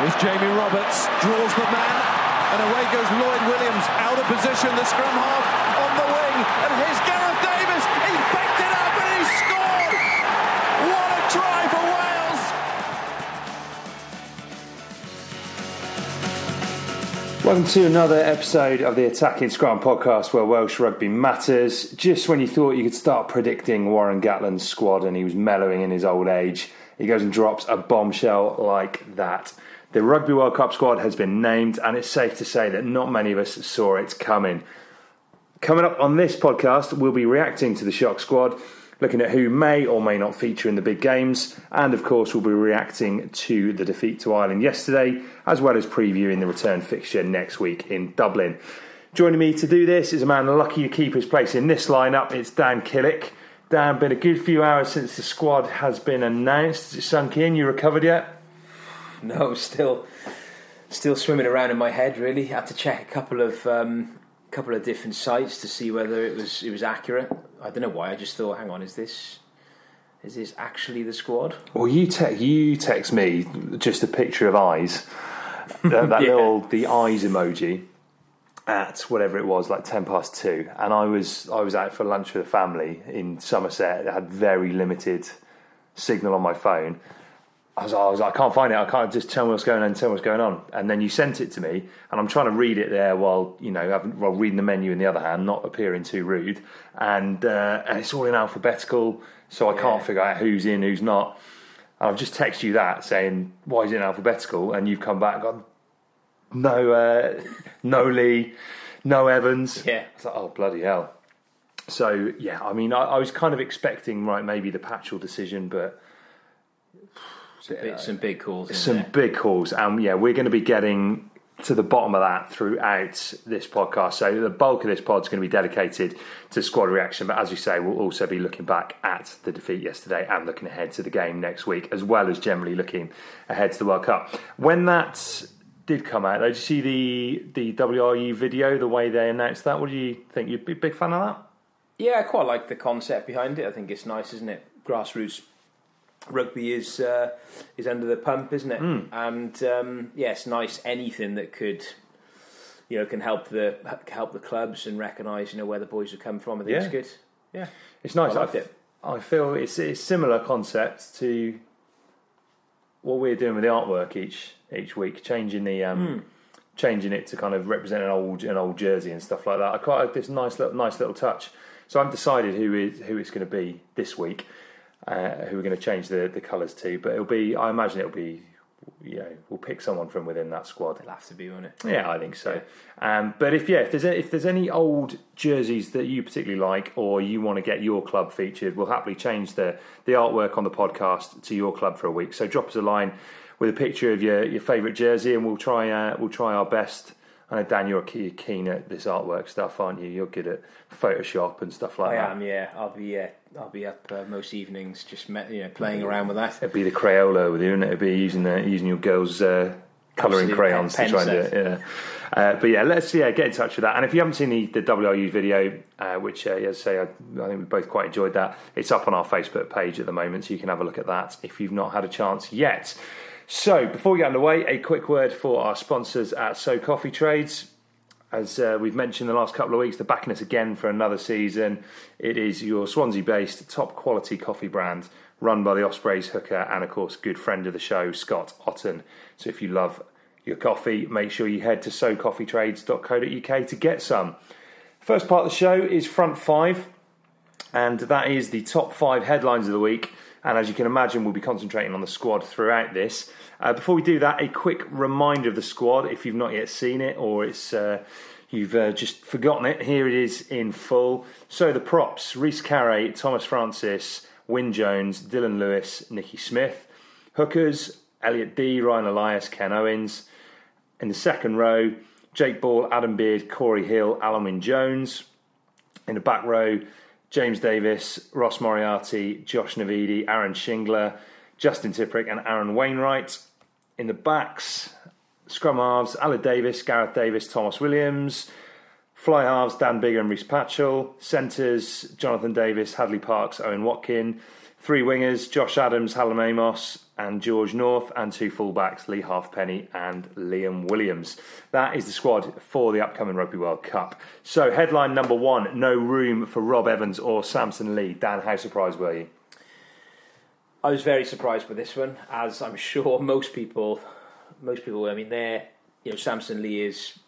With Jamie Roberts, draws the man, and away goes Lloyd Williams out of position. The scrum half on the wing, and here's Gareth Davies. He's backed it up and he's scored. What a try for Wales! Welcome to another episode of the Attacking Scrum podcast where Welsh rugby matters. Just when you thought you could start predicting Warren Gatland's squad and he was mellowing in his old age, he goes and drops a bombshell like that. The Rugby World Cup squad has been named, and it's safe to say that not many of us saw it coming. Coming up on this podcast, we'll be reacting to the shock squad, looking at who may or may not feature in the big games, and of course, we'll be reacting to the defeat to Ireland yesterday, as well as previewing the return fixture next week in Dublin. Joining me to do this is a man lucky to keep his place in this lineup. It's Dan Killick. Dan, been a good few hours since the squad has been announced. Has it sunk in? You recovered yet? No, still, still swimming around in my head. Really, I had to check a couple of um, couple of different sites to see whether it was it was accurate. I don't know why. I just thought, hang on, is this is this actually the squad? Well, you te- you text me just a picture of eyes, that, that Yeah. little the eyes emoji at whatever it was, like ten past two, and I was I was out for lunch with a family in Somerset. It had very limited signal on my phone. I was, I was like, I can't find it. I can't just tell me what's going on. And tell me what's going on. And then you sent it to me, and I'm trying to read it there while you know, having, while reading the menu in the other hand, not appearing too rude. And uh, and it's all in alphabetical, so I can't figure out who's in, who's not. And I've just texted you that saying, why is it in alphabetical? And you've come back, gone, no, uh, no Lee, no Evans. Yeah. It's like, oh bloody hell. So yeah, I mean, I, I was kind of expecting right maybe the Patchell decision, but Bit- some big calls. Some there. big calls, and yeah, we're going to be getting to the bottom of that throughout this podcast. So the bulk of this pod is going to be dedicated to squad reaction, but as you say, we'll also be looking back at the defeat yesterday and looking ahead to the game next week, as well as generally looking ahead to the World Cup. When that did come out, though, did you see the the WRU video, the way they announced that? What do you think? You'd be a big fan of that? Yeah, I quite like the concept behind it. I think it's nice, isn't it? Grassroots rugby is uh, is under the pump, isn't it? And um, yeah, nice. Anything that could, you know, can help the help the clubs and recognise, you know, where the boys have come from. I think Yeah. it's good. Yeah, It's nice. I I, f- it. I feel it's it's similar concept to what we're doing with the artwork each each week, changing the um, changing it to kind of represent an old an old jersey and stuff like that. I quite like this nice little nice little touch. So I've decided who is who it's going to be this week. Uh, who we're going to change the, the colours to, but it'll be. I imagine it'll be. You know, we'll pick someone from within that squad. it'll have to be, won't it? Yeah, I think so. Um, but if yeah, if there's a, if there's any old jerseys that you particularly like, or you want to get your club featured, we'll happily change the the artwork on the podcast to your club for a week. So drop us a line with a picture of your, your favourite jersey, and we'll try uh, we'll try our best. I know Dan, you're keen at this artwork stuff, aren't you? You're good at Photoshop and stuff like I that. am. Yeah, I'll be. Yeah, I'll be up uh, most evenings, just met, you know playing around with that. It'd be the Crayola with you, and it'd be using the, using your girls' uh, colouring Absolute crayons pen- to try and do it. Yeah. Uh, but yeah, let's yeah get in touch with that. And if you haven't seen the, the WRU video, uh, which uh, as I say, I, I think we both quite enjoyed that. It's up on our Facebook page at the moment, so you can have a look at that if you've not had a chance yet. So before we get underway, a quick word for our sponsors at So Coffee Trades. As uh, we've mentioned the last couple of weeks, they're backing us again for another season. It is your Swansea based top quality coffee brand run by the Ospreys hooker and, of course, good friend of the show, Scott Otten. So if you love your coffee, make sure you head to socoffeetrades.co.uk to get some. First part of the show is Front Five, and that is the top five headlines of the week. And as you can imagine, we'll be concentrating on the squad throughout this. Uh, before we do that, a quick reminder of the squad if you've not yet seen it or it's uh, you've uh, just forgotten it. Here it is in full. So the props: Rhys Carre, Tomas Francis, Wyn Jones, Dillon Lewis, Nicky Smith. Hookers: Elliot Dee, Ryan Elias, Ken Owens. In the second row, Jake Ball, Adam Beard, Cory Hill, Alun Wyn Jones. In the back row, James Davies, Ross Moriarty, Josh Navidi, Aaron Shingler, Justin Tipuric, and Aaron Wainwright. In the backs, scrum halves, Aled Davies, Gareth Davies, Tomos Williams. Fly halves, Dan Biggar and Rhys Patchell. Centres, Jonathan Davies, Hadleigh Parkes, Owen Watkin. Three wingers, Josh Adams, Hallam Amos, and George North. And two fullbacks, Leigh Halfpenny and Liam Williams. That is the squad for the upcoming Rugby World Cup. So, headline number one no room for Rob Evans or Samson Lee. Dan, how surprised were you? I was very surprised by this one, as I'm sure most people, most people. I mean, they're you know Samson Lee is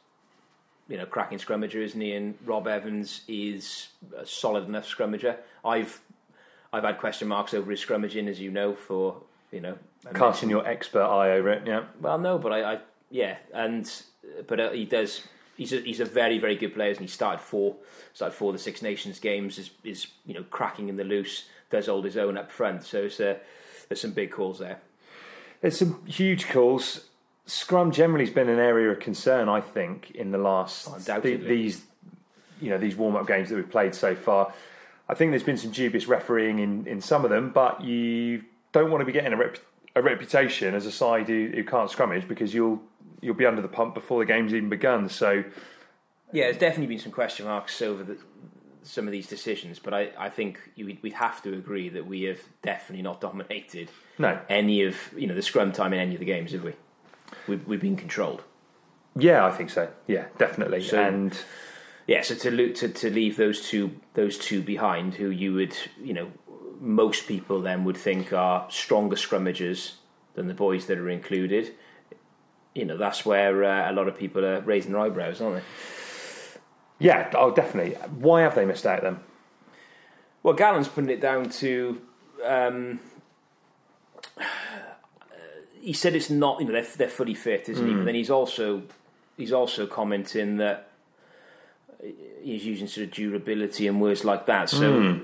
you know cracking scrummager, isn't he? And Rob Evans is a solid enough scrummager. I've I've had question marks over his scrummaging, as you know, for you know Casting your expert eye over it, yeah. well, no, but I, I yeah, and but uh, he does. He's a, he's a very very good player, and he started four started four of the Six Nations games. Is is you know cracking in the loose, does hold his own up front. So it's a, there's some big calls there. There's some huge calls. Scrum generally has been an area of concern, I think, in the last the- these you know these warm up games that we've played so far. I think there's been some dubious refereeing in, in some of them, but you don't want to be getting a, rep, a reputation as a side who, who can't scrummage because you'll you'll be under the pump before the game's even begun. So Yeah, there's definitely been some question marks over the, some of these decisions, but I, I think you, we'd- we'd have to agree that we have definitely not dominated no, any of you know the scrum time in any of the games, have we? We've, we've been controlled. yeah, I think so. Yeah, definitely. So- and Yeah, so to, to to leave those two those two behind, who you would you know most people then would think are stronger scrummagers than the boys that are included. You know that's where uh, a lot of people are raising their eyebrows, aren't they? yeah, oh, definitely. Why have they missed out then? Well, Gallen's putting it down to. Um, he said it's not, you know, they're, they're fully fit, isn't he? But then he's also he's also commenting that he's using sort of durability and words like that. So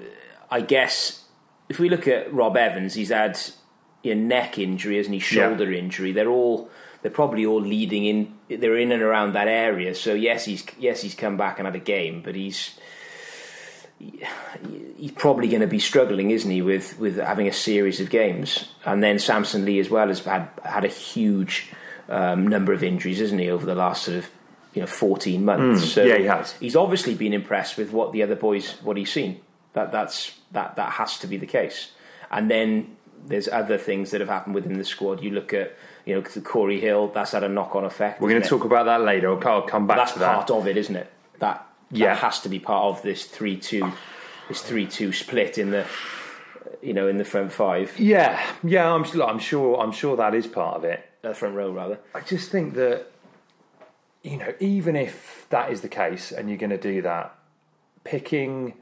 I guess if we look at Rob Evans, he's had a neck injury, isn't he? Shoulder injury. They're all they're probably all leading in. They're in and around that area. So yes, he's yes he's come back and had a game, but he's he's probably going to be struggling, isn't he, with with having a series of games? And then Samson Lee as well has had had a huge um, number of injuries, isn't he, over the last sort of you know fourteen months? so yeah, he has. He's obviously been impressed with what the other boys what he's seen. That that's that that has to be the case. And then there's other things that have happened within the squad. You look at you know Cory Hill. That's had a knock on effect. We're going to talk about that later. I'll come back That's to that. part of it, isn't it? That that Yeah. has to be part of this three two, this three two split in the, you know, in the front five, Yeah, yeah, I'm, I'm sure. I'm sure that is part of it. uh, front row rather. I just think that you know, even if that is the case, and you're going to do that, picking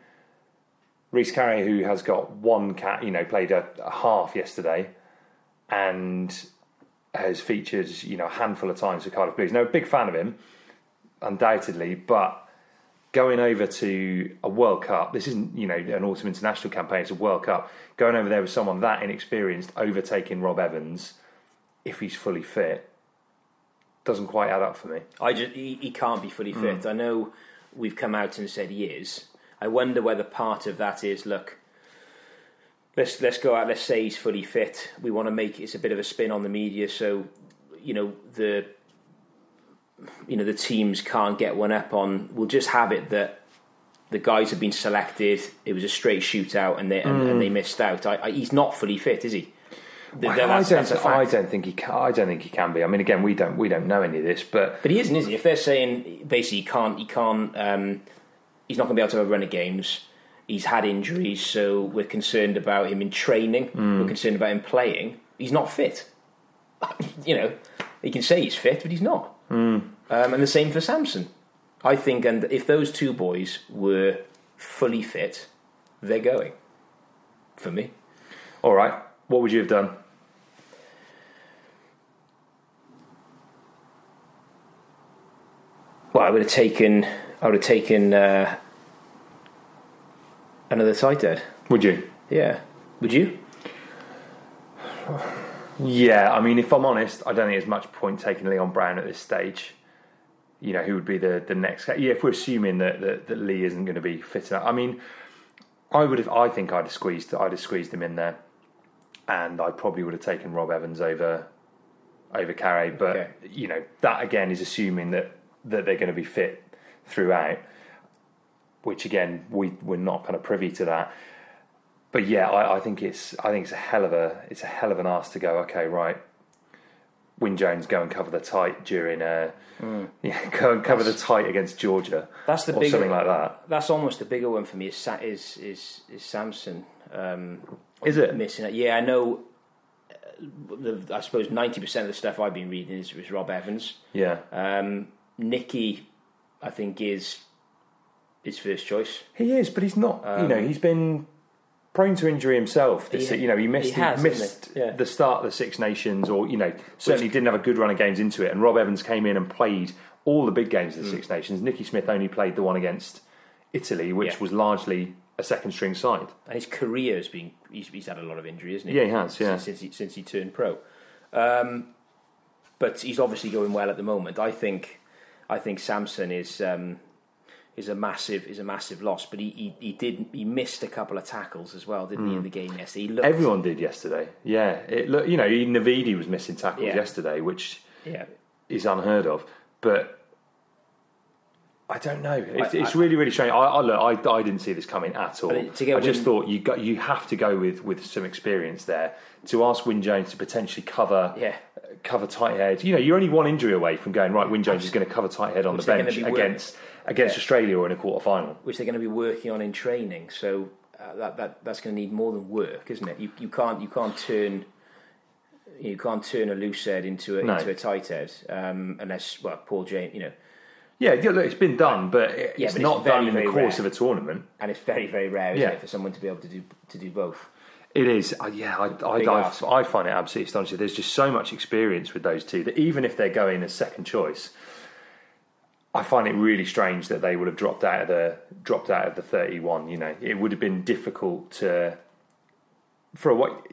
Rhys Carre, who has got one cat, you know, played a, a half yesterday, and has featured, you know, a handful of times for Cardiff Blues. Now, a big fan of him, undoubtedly, but going over to a World Cup, this isn't, you know, an autumn international campaign, it's a World Cup. Going over there with someone that inexperienced, overtaking Rob Evans, if he's fully fit, doesn't quite add up for me. I just he, he can't be fully fit. Hmm. I know we've come out and said he is. I wonder whether part of that is look. let's let's go out. Let's say he's fully fit. We want to make it's a bit of a spin on the media, so you know the you know the teams can't get one up on. We'll just have it that the guys have been selected. It was a straight shootout, and they and, and they missed out. I, I, he's not fully fit, is he? Th- I, that's- don't. I don't think he. Can, I don't think he can be. I mean, again, we don't. We don't know any of this, but But he isn't, is he? If they're saying basically he can't, he can't, um, he's not going to be able to have a run of games. He's had injuries, so we're concerned about him in training. We're concerned about him playing. He's not fit. you know, he can say he's fit, but he's not. Um, and the same for Samson. I think, and if those two boys were fully fit, they're going. For me, all right. What would you have done? well, I would have taken, I would have taken uh, another tight end. Would you? Yeah, would you? Yeah, I mean, if I'm honest, I don't think there's much point taking Leon Brown at this stage. You know, who would be the, the next guy? Yeah, if we're assuming that, that, that Lee isn't going to be fit enough. I mean, I would have. I think I'd have squeezed. I'd have squeezed him in there, and I probably would have taken Rob Evans over over Carre. But Okay. you know, that again is assuming that that they're going to be fit throughout. Which again, we we're not kind of privy to that but yeah, I, I think it's I think it's a hell of a it's a hell of an ask to go. Okay, right. Wyn Jones go and cover the tight during uh, yeah, go and cover the tight against Georgia. That's the or bigger, something like that. That's almost the bigger one for me. Is is is, is Samson? Um, Is it? missing it? Yeah, I know. uh, The, I suppose ninety percent of the stuff I've been reading is, is Rob Evans. Yeah, Um, Nicky, I think is his first choice. he is, but he's not. you know, he's been prone to injury himself. This, He- you know, he missed he has, he missed? Yeah. the start of the Six Nations, or you know, certainly didn't have a good run of games into it. And Rob Evans came in and played all the big games of the Six Nations. Nicky Smith only played the one against Italy, which Yeah. was largely a second string side. And his career has been he's, he's had a lot of injury, isn't he? Yeah, he has, yeah. Since, since he since he turned pro. Um, but he's obviously going well at the moment. I think I think Samson is um, is a massive is a massive loss. But he, he, he did he missed a couple of tackles as well, didn't he, in the game yesterday? He looked, Mm. Everyone did yesterday. Yeah, it look, you know, Navidi was missing tackles Yeah. yesterday, which yeah. is unheard of. But I don't know. It's, I- it's I- really, really strange. I, I look, I, I didn't see this coming at all. Get I just thought you got you have to go with with some experience there to ask Wyn Jones to potentially cover Yeah. cover tight head. You know, you're only one injury away from going right. Wyn Jones is going to cover tight head on Which the bench be working- against against Yeah. Australia or in a quarter final. which they're going to be working on in training. So uh, that, that that's going to need more than work, isn't it? You you can't you can't turn you can't turn a loose head into a No. into a tight head um, unless well Paul James you know Yeah, yeah, look, it's been done, but it- Yeah, it's but it's not very, done in the course rare. of a tournament. and it's very very rare isn't Yeah. it for someone to be able to do to do both. It is, uh, yeah. I, I, I. I find it absolutely astonishing. There's just so much experience with those two that even if they're going as second choice, I find it really strange that they would have dropped out of the dropped out of the 31. You know, it would have been difficult to for a what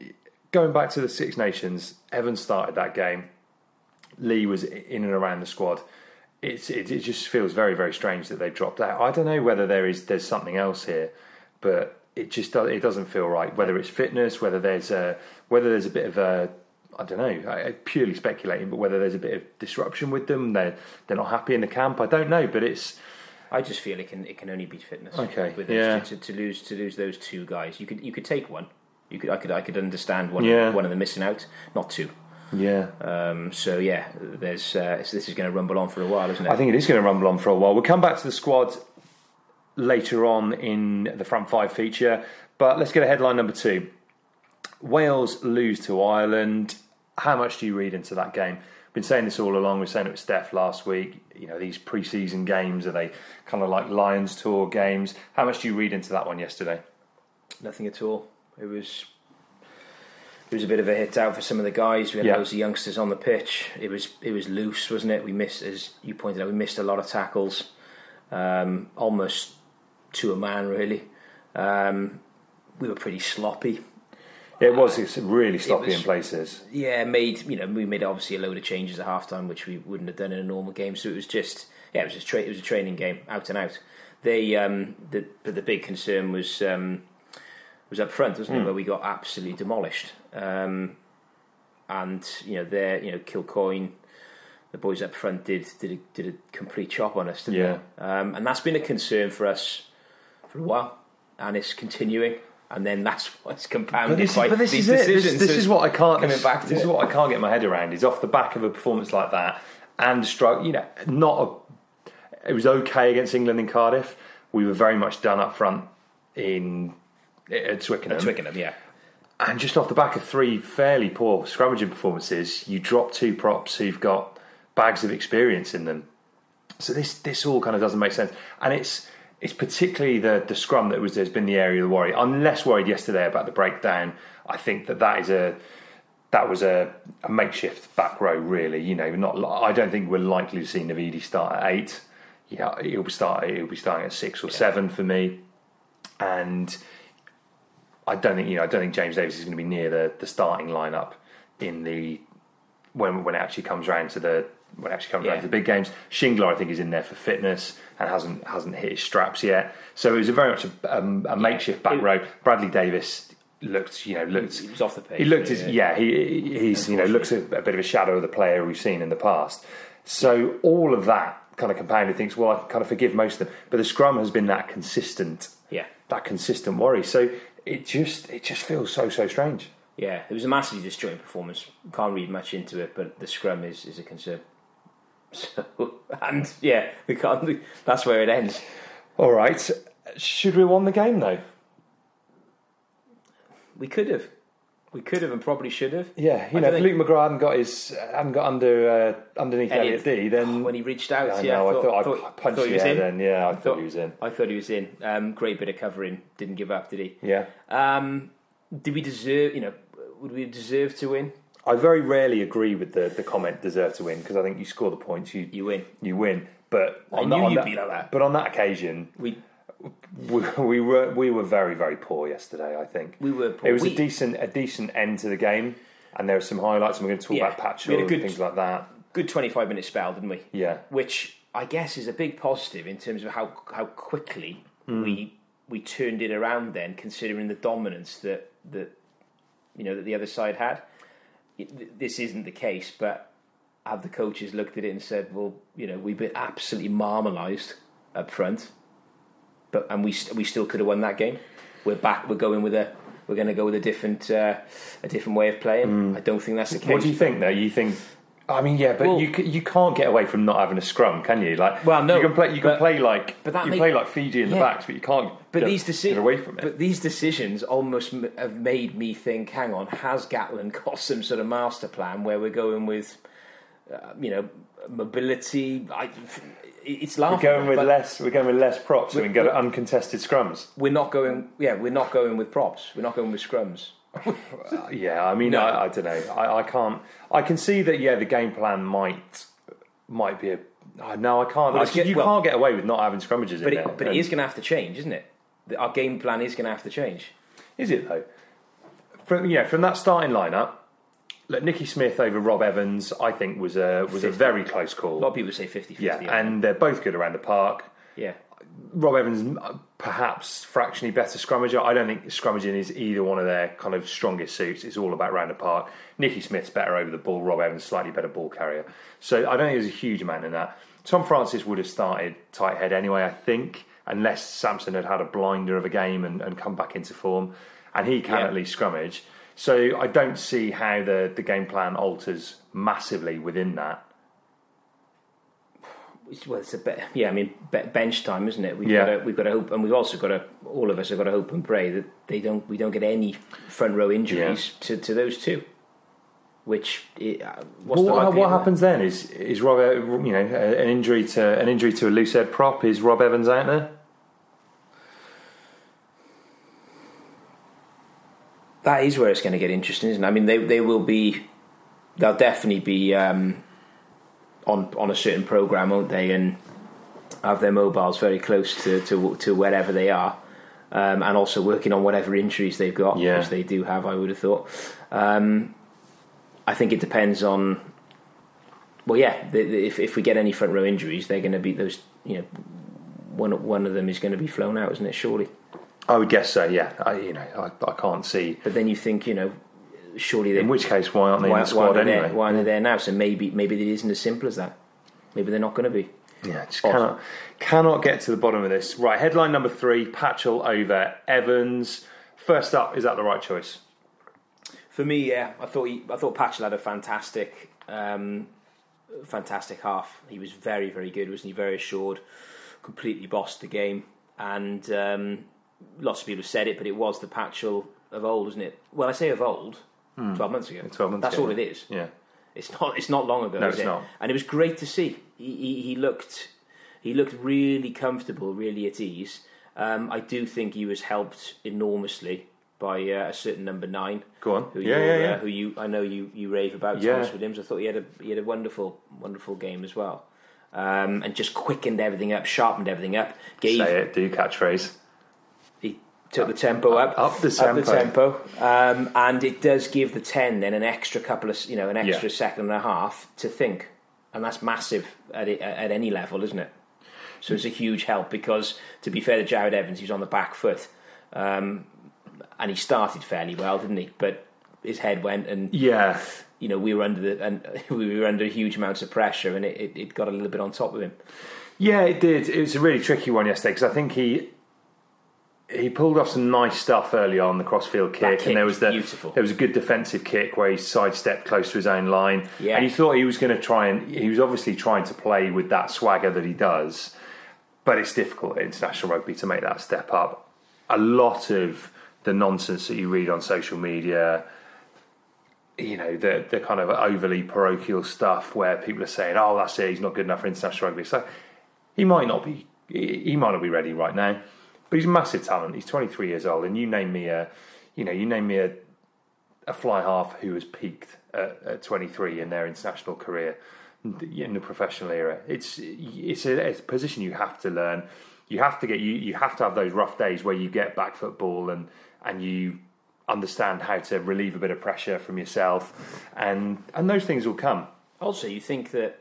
going back to the Six Nations. Evans started that game. Lee was in and around the squad. It's it, it just feels very very strange that they dropped out. I don't know whether there is there's something else here, but it just does, it doesn't feel right. Whether it's fitness, whether there's a whether there's a bit of a I don't know, I- purely speculating, but whether there's a bit of disruption with them, they're they're not happy in the camp. I don't know, but it's I just feel it can it can only be fitness. Okay, with yeah. to, to lose to lose those two guys, you could you could take one. You could I could I could understand one Yeah. one of them missing out, not two. Yeah. Um, so yeah, there's uh, so this is going to rumble on for a while, isn't it? I think it is going to rumble on for a while. We'll come back to the squad later on in the front five feature, but let's get a headline number two. Wales lose to Ireland. How much do you read into that game? Been saying this all along. We were saying it with Steph last week. You know these pre-season games are they kind of like Lions tour games? How much do you read into that one yesterday? Nothing at all. It was it was a bit of a hit out for some of the guys. We had Yeah. loads of youngsters on the pitch. It was it was loose, wasn't it? We missed, as you pointed out, we missed a lot of tackles, um, almost to a man, really. Um, we were pretty sloppy. It was it's really sloppy was- in places. Yeah, made you know we made obviously a load of changes at halftime, which we wouldn't have done in a normal game. So it was just yeah, it was just tra- it was a training game, out and out. They um, the but the big concern was um, was up front, wasn't Hmm. it? Where we got absolutely demolished. Um, and you know, there, you know, Kilcoyne, the boys up front did did a, did a complete chop on us. Yeah. Um, and that's been a concern for us for a while, and it's continuing. And then that's what's compounded But this, by but this these is it. This, decisions. this So is what I can't. coming back to this is what I can't get my head around. Is off the back of a performance like that and struggle. You know, not a. It was okay against England in Cardiff. We were very much done up front in at Twickenham. At Twickenham, yeah. And just off the back of three fairly poor scrummaging performances, you drop two props who've got bags of experience in them. So this this all kind of doesn't make sense. And it's it's particularly the the scrum that was has been the area of the worry. I'm less worried yesterday about the breakdown. I think that that is a that was a, a makeshift back row, really. You know, not I don't think we're likely to see Navidi start at eight. Yeah, he'll be start he'll be starting at six or seven for me, and I don't think you know I don't think James Davies is going to be near the, the starting lineup in the when when it actually comes round to the when it actually comes Yeah. to the big games. Shingler I think is in there for fitness and hasn't hasn't hit his straps yet. So it was a very much a, um, a makeshift back It- row. Bradley Davies looked you know looked He was off the page. he looked yeah, as yeah. he he's you know looks a, a bit of a shadow of the player we've seen in the past. So all of that kind of compounded thinks well I can kind of forgive most of them, but the scrum has been that consistent Yeah. that consistent worry. So it just it just feels so so strange. Yeah, it was a massively disjointed performance. Can't read much into it, but the scrum is, is a concern. So, and yeah, we can't. That's where it ends. All right, should we have won the game though? We could have, we could have, and probably should have. Yeah, you I know, if Luke McGrath hadn't got his hadn't got under uh, underneath Elliot- Dee, then when he reached out, I yeah, know, I thought, thought I thought- punched thought he was in. then. Yeah, I thought, thought- he was in. I thought he was in. Um, great bit of covering. Didn't give up, did he? Yeah, Um, did we deserve? You know, would we deserve to win? I very rarely agree with the, the comment "deserve to win" because I think you score the points, you You win. you win. But I on knew that, on you'd that- be like that. But on that occasion, We we, we were we were very very poor yesterday. I think We were poor. It was We- a decent a decent end to the game, and there were some highlights, and we're going to talk Yeah. about Patchell We had a and good- things like that. good twenty-five minute spell, didn't we? Yeah, which I guess is a big positive in terms of how how quickly Hmm. we we turned it around. Then, considering the dominance that that you know that the other side had, this isn't the case. But have the coaches looked at it and said, "Well, you know, we've been absolutely marmalised up front, but and we st- we still could have won that game. We're back. We're going with a." We're going to go with a different, uh, a different way of playing. I don't think that's the case. What do you think? Though you think? I mean, yeah, but Well- you you can't get away from not having a scrum, can you? Like, Well, no, you can play you can but- play like but that you make- play like Fiji in the backs, but you can't. But get, these get decisions, away from it. But these decisions almost m- have made me think. Hang on, has Gatland got some sort of master plan where we're going with, uh, you know, mobility? I, it's we're going with less. We're going with less props, we can go to uncontested scrums. We're not going. Yeah, we're not going with props. We're not going with scrums. Uh, yeah, I mean, No. I, I don't know. I, I can't. I can see that. Yeah, the game plan might might be a. Oh, no, I can't. Well, I- get- you well- can't get away with not having scrummages But in it, there. but it is going to have to change, isn't it? Our game plan is going to have to change. Is it though? From yeah, from that starting lineup, look, Nicky Smith over Rob Evans, I think was a was a very close call. A lot of people say 50-50. Yeah, and they're both good around the park. yeah, Rob Evans uh, perhaps fractionally better scrummager. I don't think scrummaging is either one of their kind of strongest suits. It's all about round the park. Nicky Smith's better over the ball. Rob Evans slightly better ball carrier. So I don't think there's a huge amount in that. Tom Francis would have started tight head anyway. I think unless Samson had had a blinder of a game and, and come back into form, and he can Yeah. at least scrummage. So I don't see how the, the game plan alters massively within that. Well, it's a bit, yeah. I mean, bench time, isn't it? We've Yeah. got to, we've got to hope, and we've also got to. All of us have got to hope and pray that they don't. We don't get any front row injuries to, to those two. Which, uh, what's Well, the what, what happens then is is Rob uh, you know an injury to an injury to a loose head prop is Rob Evans out there? That is where it's going to get interesting, isn't it? I mean, they they will be. They'll definitely be um, on on a certain program, won't they? And have their mobiles very close to to, to wherever they are, um, and also working on whatever injuries they've got, Yeah. which they do have. I would have thought. Um, I think it depends on. Well, yeah. The, the, if if we get any front row injuries, they're going to be those. You know, one one of them is going to be flown out, isn't it? Surely. I would guess so. Yeah, I, you know, I, I can't see. But then you think, you know, surely they In which case, why aren't they why, in the why squad are anyway? there? Why aren't they there now? So maybe maybe it isn't as simple as that. Maybe they're not going to be. Yeah, just Odd. cannot cannot get to the bottom of this. Right, headline number three: Patchell over Evans. First up, is that the right choice? For me, yeah, I thought he, I thought Patchell had a fantastic, um, fantastic half. He was very, very good, wasn't he? Very assured, completely bossed the game, and um, lots of people have said it, but it was the Patchell of old, wasn't it? Well, I say of old, twelve months ago. Hmm. Twelve months. That's ago, all it is. Yeah. It's not. It's not long ago. No, is it's it? not. And it was great to see. He, he, he looked. He looked really comfortable, really at ease. Um, I do think he was helped enormously by uh, a certain number nine. Go on. Who Yeah, you're, yeah, yeah. Uh, who you? I know you. You rave about Yeah. Tomos Williams. I thought he had a he had a wonderful, wonderful game as well. Um, and just quickened everything up, sharpened everything up. Gave Say it. Do you catchphrase. Took the tempo up, Up the tempo, up the tempo. tempo, um, and it does give the ten then an extra couple of you know an extra Yeah. second and a half to think, and that's massive at it, at any level, isn't it? So it's a huge help because to be fair to Jarrod Evans, he was on the back foot, um, and he started fairly well, didn't he? But his head went, and Yeah. you know we were under the and we were under huge amounts of pressure, and it, it, it got a little bit on top of him. Yeah, it did. It was a really tricky one yesterday because I think he he pulled off some nice stuff early on the crossfield kick, kick and there was the beautiful. there was a good defensive kick where he sidestepped close to his own line. Yeah. and you thought he was going to try and he was obviously trying to play with that swagger that he does, but it's difficult at international rugby to make that step up. A lot of the nonsense that you read on social media you know the the kind of overly parochial stuff where people are saying, "Oh, that's it. He's not good enough for international rugby." So he might not be. He he might not be ready right now, but he's a massive talent. He's 23 years old, and you name me a, you know, you name me a, a fly half who has peaked at, at 23 in their international career in the professional era. It's it's a, it's a position you have to learn. You have to get you you have to have those rough days where you get back football and and you understand how to relieve a bit of pressure from yourself, and and those things will come. Also, you think that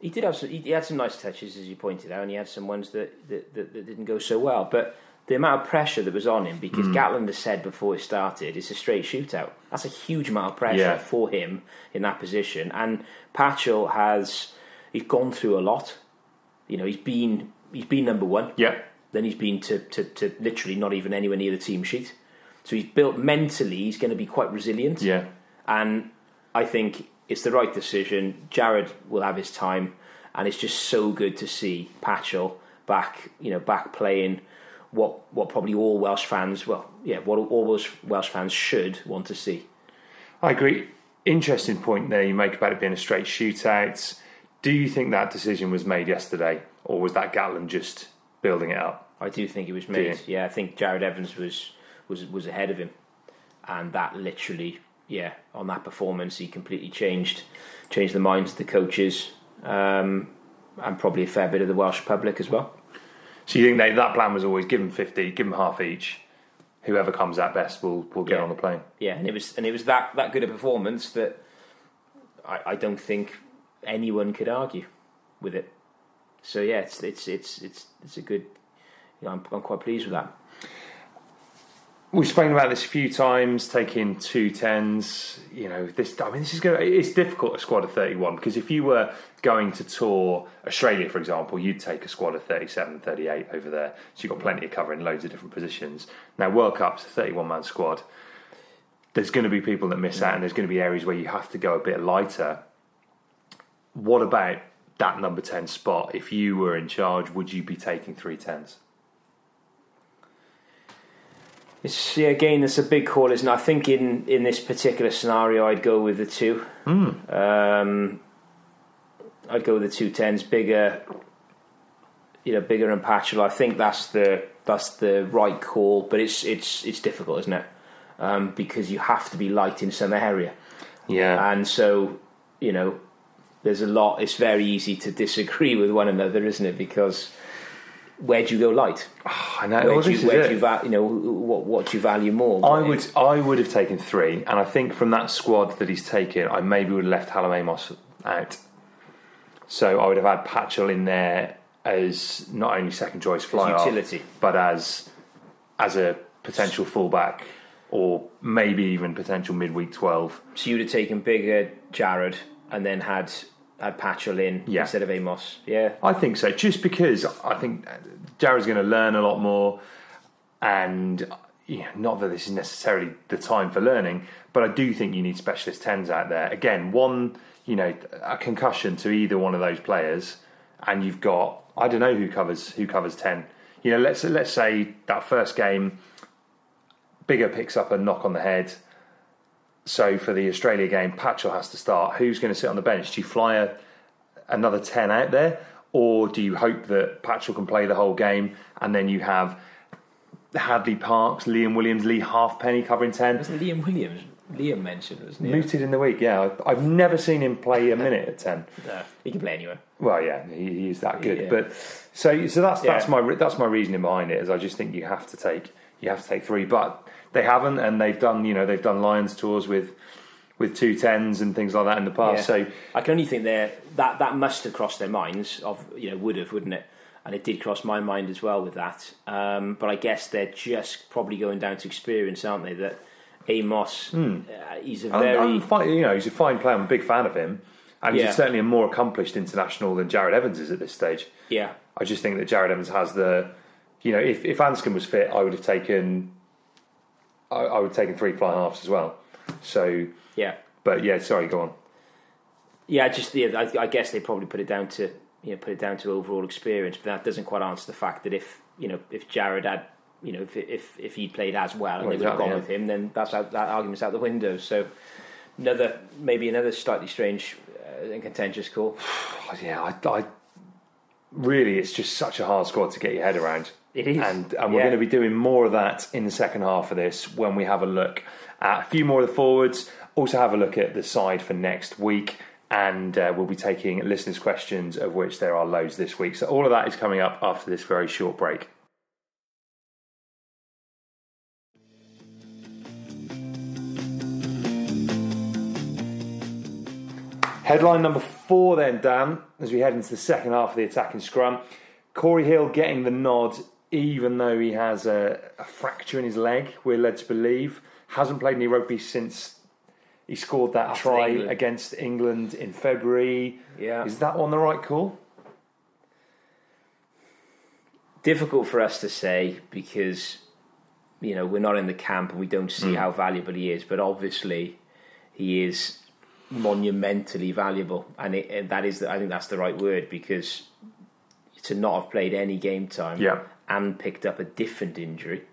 he did have some, he had some nice touches, as you pointed out, and he had some ones that that, that, that didn't go so well. But the amount of pressure that was on him, because hmm. Gatland has said before it started, it's a straight shootout. That's a huge amount of pressure Yeah. for him in that position. And Patchell has he's gone through a lot. You know, he's been he's been number one. Yeah, Then he's been to, to, to literally not even anywhere near the team sheet. So he's built mentally. He's going to be quite resilient. yeah, And I think it's the right decision. Jarrod will have his time, and it's just so good to see Patchell back, you know, back playing what what probably all Welsh fans, well, yeah, what all Welsh, Welsh fans should want to see. I agree. Interesting point there you make about it being a straight shootout. Do you think that decision was made yesterday, or was that Gatland just building it up? I do think it was made. Yeah, I think Jarrod Evans was was was ahead of him, and that literally, yeah, on that performance, he completely changed changed the minds of the coaches, um, and probably a fair bit of the Welsh public as well. So you think they, that plan was always give them 50, give them half each. Whoever comes out best will will get Yeah. on the plane. Yeah, and it was and it was that that good a performance that I, I don't think anyone could argue with it. So yeah, it's it's it's it's it's a good. You know, I'm, I'm quite pleased with that. We've spoken about this a few times, taking two tens. You know, this. I mean, this is going. It's difficult a squad of thirty-one because if you were going to tour Australia, for example, you'd take a squad of 37, 38 over there. So you've got plenty of cover in loads of different positions. Now, World Cup's a thirty-one man squad. There's going to be people that miss out, and there's going to be areas where you have to go a bit lighter. What about that number ten spot? If you were in charge, would you be taking three tens? It's yeah, again, it's a big call, isn't it? I think in in this particular scenario, I'd go with the two. Um, I'd go with the two tens, Biggar. You know, Biggar and Patchell. I think that's the that's the right call, but it's it's it's difficult, isn't it? Um, because you have to be light in some area. Yeah, And so, you know, there's a lot. It's very easy to disagree with one another, isn't it? Because where do you go light? Ah, I know. Where well, do you, is where do you, va- you know, what what do you value more? I would I would have taken three, and I think from that squad that he's taken, I maybe would have left Hallam Amos out. So I would have had Patchell in there as not only second choice fly utility. but as as a potential fullback or maybe even potential midweek 12. So you'd have taken Biggar Jarrod and then had had Patchell in Yeah. instead of Amos. Yeah. I think so, just because I think Jarrod's going to learn a lot more, and you know, not that this is necessarily the time for learning, but I do think you need specialist tens out there. Again, one, you know, a concussion to either one of those players, and you've got I don't know who covers who covers ten. You know, let's let's say that first game, Biggar picks up a knock on the head. So for the Australia game, Patchell has to start. Who's going to sit on the bench? Do you fly a, another 10 out there? Or do you hope that Patchell can play the whole game and then you have Hadleigh Parkes, Liam Williams, Leigh Halfpenny covering 10? Wasn't Liam Williams? Liam mentioned, wasn't he? Mooted in the week, yeah. I've- never seen him play a minute at 10. No, he can play anywhere. Well, yeah, he, he's that good. Yeah. But so, so that's that's Yeah. my that's my reasoning behind it. Is I just think you have to take you have to take three, but they haven't, and they've done you know they've done Lions tours with with two tens and things like that in the past. Yeah. So I can only think there that that must have crossed their minds. Of you know, would have, wouldn't it? And it did cross my mind as well with that. Um, but I guess they're just probably going down to experience, aren't they? That Amos, uh, he's a I'm- very I'm fine, you know he's a fine player. I'm a big fan of him, and Yeah. he's certainly a more accomplished international than Jarrod Evans is at this stage. yeah. I just think that Jarrod Evans has the, you know, if if Anscombe was fit, I would have taken, I, I would take taken three fly halves as well. So, Yeah, but yeah, sorry, go on. yeah. Just yeah, I, I guess they probably put it down to you know put it down to overall experience, but that doesn't quite answer the fact that if you know if Jarrod had you know if if if he'd played as well and Well, they would have gone yeah. with him, then that's out, that argument's out the window. So another maybe another slightly strange uh, and contentious call. Yeah, I, I really, it's just such a hard squad to get your head around. It is, and and we're going to be doing more of that in the second half of this when we have a look at a few more of the forwards. Also, have a look at the side for next week, and uh, we'll be taking listeners' questions, of which there are loads this week. So all of that is coming up after this very short break. Headline number four, then, Dan, as we head into the second half of the attacking scrum. Cory Hill getting the nod, even though he has a, a fracture in his leg, we're led to believe. Hasn't played any rugby since he scored that After try England. against England in February. Yeah. Is that one the right call? difficult for us to say because you know we're not in the camp and we don't see hmm. how valuable he is but obviously he is monumentally valuable and, it, and that is I think that's the right word because to not have played any game time Yeah. And picked up a different injury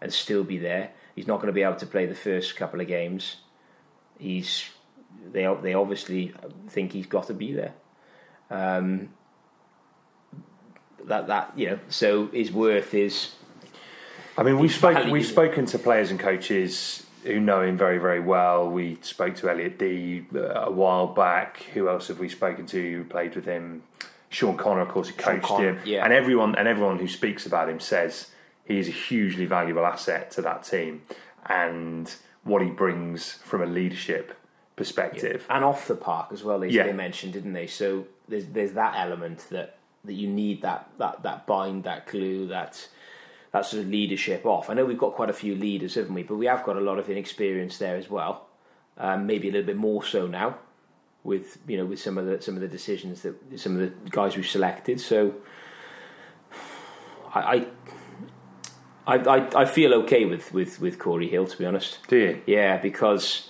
and still be there he's not going to be able to play the first couple of games he's they they obviously think he's got to be there um, that that you know so his worth is I mean, we've spoken we've spoken to players and coaches who know him very very well. We spoke to Elliot Dee uh, while back. Who else have we spoken to? Who played with him? Sean Connor, of course, who coached Connor, him. yeah. And everyone and everyone who speaks about him says he is a hugely valuable asset to that team, and what he brings from a leadership perspective. and off the park as well. They, Yeah. they mentioned, didn't they? So there's there's that element that that you need that that that bind, that glue, that that sort of leadership off. I know we've got quite a few leaders, haven't we? But we have got a lot of inexperience there as well. Um, maybe a little bit more so now with you know with some of the some of the decisions that some of the guys we've selected. So I. I I, I, feel okay with, with, with Cory Hill, to be honest. Do you? Yeah, because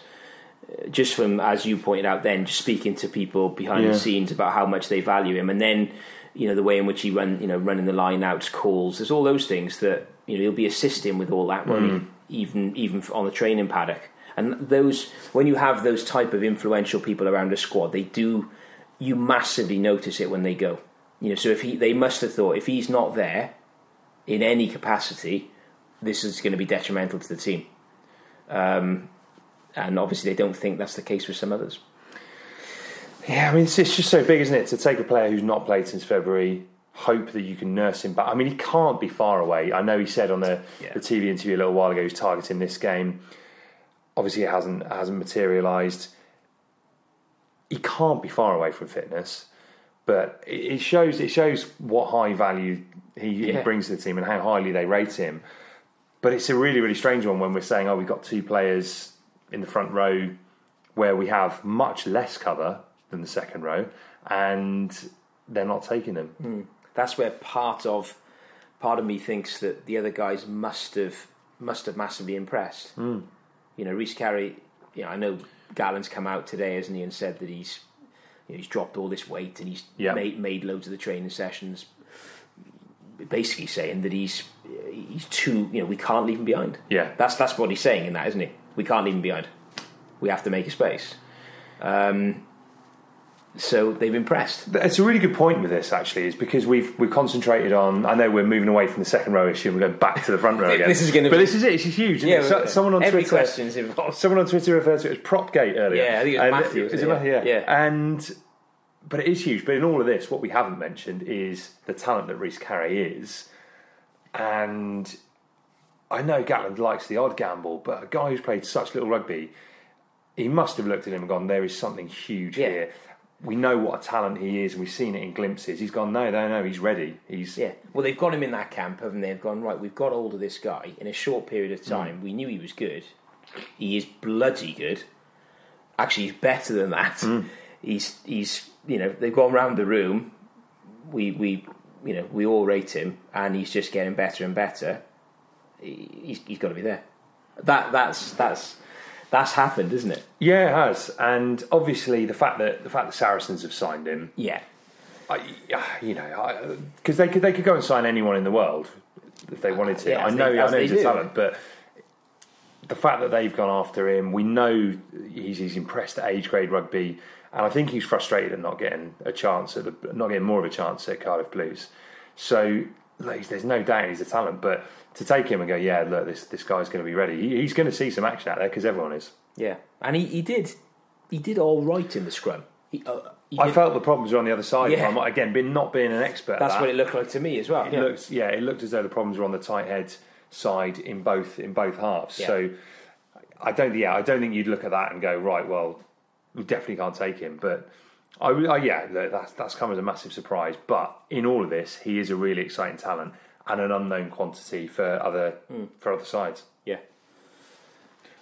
uh, just from as you pointed out, then just speaking to people behind Yeah. the scenes about how much they value him, and then you know the way in which he run, you know, running the line outs, calls. There's all those things that you know he'll be assisting with all that, won't? Even even on the training paddock. And those when you have those type of influential people around a squad, they do you massively notice it when they go. You know, so if he they must have thought if he's not there in any capacity, this is going to be detrimental to the team. Um, and obviously, they don't think that's the case with some others. Yeah, I mean, it's, it's just so big, isn't it? To take a player who's not played since February, hope that you can nurse him back. I mean, he can't be far away. I know he said on the, Yeah. the TV interview a little while ago he's targeting this game. Obviously, it hasn't hasn't materialised. He can't be far away from fitness, but it, shows it shows what high value he, he brings to the team and how highly they rate him. but it's a really really strange one when we're saying, oh, we've got two players in the front row where we have much less cover than the second row, and they're not taking them. That's where part of part of me thinks that the other guys must have must have massively impressed. Hmm. You know, Rhys Carre. You know, I know Gatland's come out today, hasn't he, and said that he's you know, he's dropped all this weight and he's Yeah. made made loads of the training sessions. Basically saying that he's he's too. You know, we can't leave him behind. Yeah. that's that's what he's saying in that, isn't he? We can't leave him behind. We have to make a space. Um, so they've impressed. It's a really good point with this, actually, is because we've we've concentrated on. I know we're moving away from the second row issue and we're going back to the front row again. This is gonna but be- this is it. It's huge. Isn't Yeah, it? So, but someone on every Twitter, question's involved. someone on Twitter referred to it as Propgate earlier. Yeah, I think it was And Matthew, Is wasn't it it? Matthew? Yeah. Yeah. And but it is huge. But in all of this, what we haven't mentioned is the talent that Rhys Carre is, and I know Gatland likes the odd gamble, but a guy who's played such little rugby, he must have looked at him and gone, "There is something huge Yeah. here." We know what a talent he is, and we've seen it in glimpses. He's gone, no, no, no, he's ready. He's Yeah. Well, they've got him in that camp, haven't they? They've gone right. We've got hold of this guy in a short period of hmm. time. We knew he was good. He is bloody good. Actually, he's better than that. Hmm. He's he's you know they've gone round the room. We we you know we all rate him, and he's just getting better and better. He- He's, he's got to be there. That that's that's that's happened, isn't it? yeah, it has. And obviously, the fact that the fact that Saracens have signed him, Yeah. I, you know, because they could they could go and sign anyone in the world if they wanted to. Yeah, I as know, they- I as know they he's a do. talent, but the fact that they've gone after him, we know he's, he's impressed at age grade rugby, and I think he's frustrated at not getting a chance at the, not getting more of a chance at Cardiff Blues. So like, there's no doubt he's a talent, but to take him and go, yeah, look, this this guy's going to be ready. He, he's going to see some action out there because everyone is. Yeah. And he, he did he did all right in the scrum. He, uh, he I felt the problems were on the other side. Yeah. Again, being not being an expert. at that's that. what it looked like to me as well. It yeah. looks yeah, it looked as though the problems were on the tight head side in both in both halves. Yeah. So I don't yeah, I don't think you'd look at that and go right. Well, we definitely can't take him. But I, I yeah, that's that's come as a massive surprise. But in all of this, he is a really exciting talent and an unknown quantity for other hmm. for other sides. Yeah.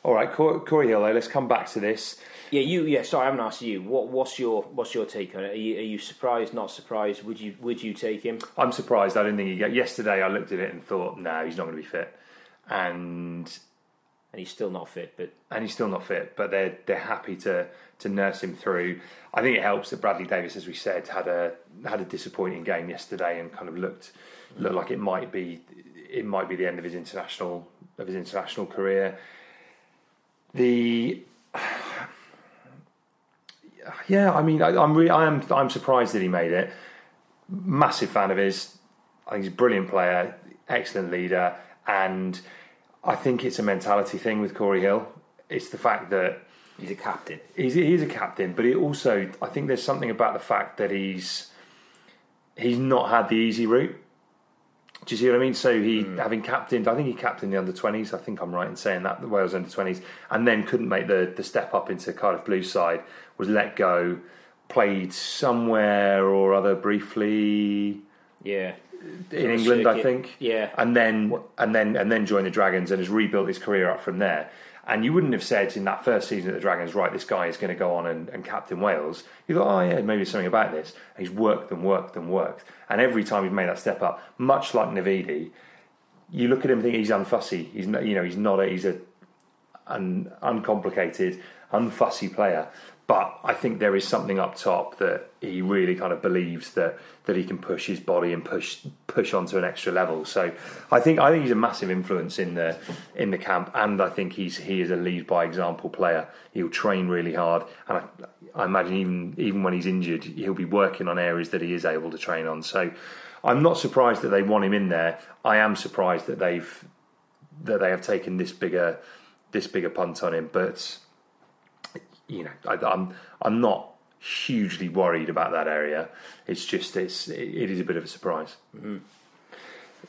All right, Cory Hill. Though, let's come back to this. Yeah, you. Yeah, sorry, I haven't asked you. What, what's your What's your take on it? Are you, are you surprised? Not surprised? Would you Would you take him? I'm surprised. I didn't think he get. Yesterday, I looked at it and thought, no, he's not going to be fit. And And he's still not fit, but and he's still not fit, but they're they're happy to to nurse him through. I think it helps that Bradley Davies, as we said, had a had a disappointing game yesterday and kind of looked looked like it might be it might be the end of his international of his international career. The yeah, I mean, I, I'm re- I am I'm surprised that he made it. Massive fan of his. I think he's a brilliant player, excellent leader, and I think it's a mentality thing with Cory Hill. It's the fact that he's a captain. he's he's a captain, but it also I think there's something about the fact that he's he's not had the easy route. Do you see what I mean? So he hmm. having captained, I think he captained the under twenties. I think I'm right in saying that the Wales under twenties, and then couldn't make the the step up into Cardiff Blues side. Was let go, played somewhere or other briefly Yeah. in England, I think. Yeah. and then and then and then joined the Dragons and has rebuilt his career up from there. And you wouldn't have said in that first season at the Dragons, right, this guy is going to go on and, and captain Wales. You thought, oh yeah, maybe something about this. And he's worked and worked and worked, and every time he's made that step up, much like Navidi, you look at him and think he's unfussy. He's not, you know, he's not a, he's a an uncomplicated, unfussy player. But I think there is something up top that he really kind of believes that that he can push his body and push push onto an extra level. So I think I think he's a massive influence in the in the camp, and I think he's he is a lead by example player. He'll train really hard, and I, I imagine even even when he's injured, he'll be working on areas that he is able to train on. So I'm not surprised that they want him in there. I am surprised that they've that they have taken this bigger this bigger punt on him, but you know, I, I'm I'm not hugely worried about that area. It's just it's it, is a bit of a surprise.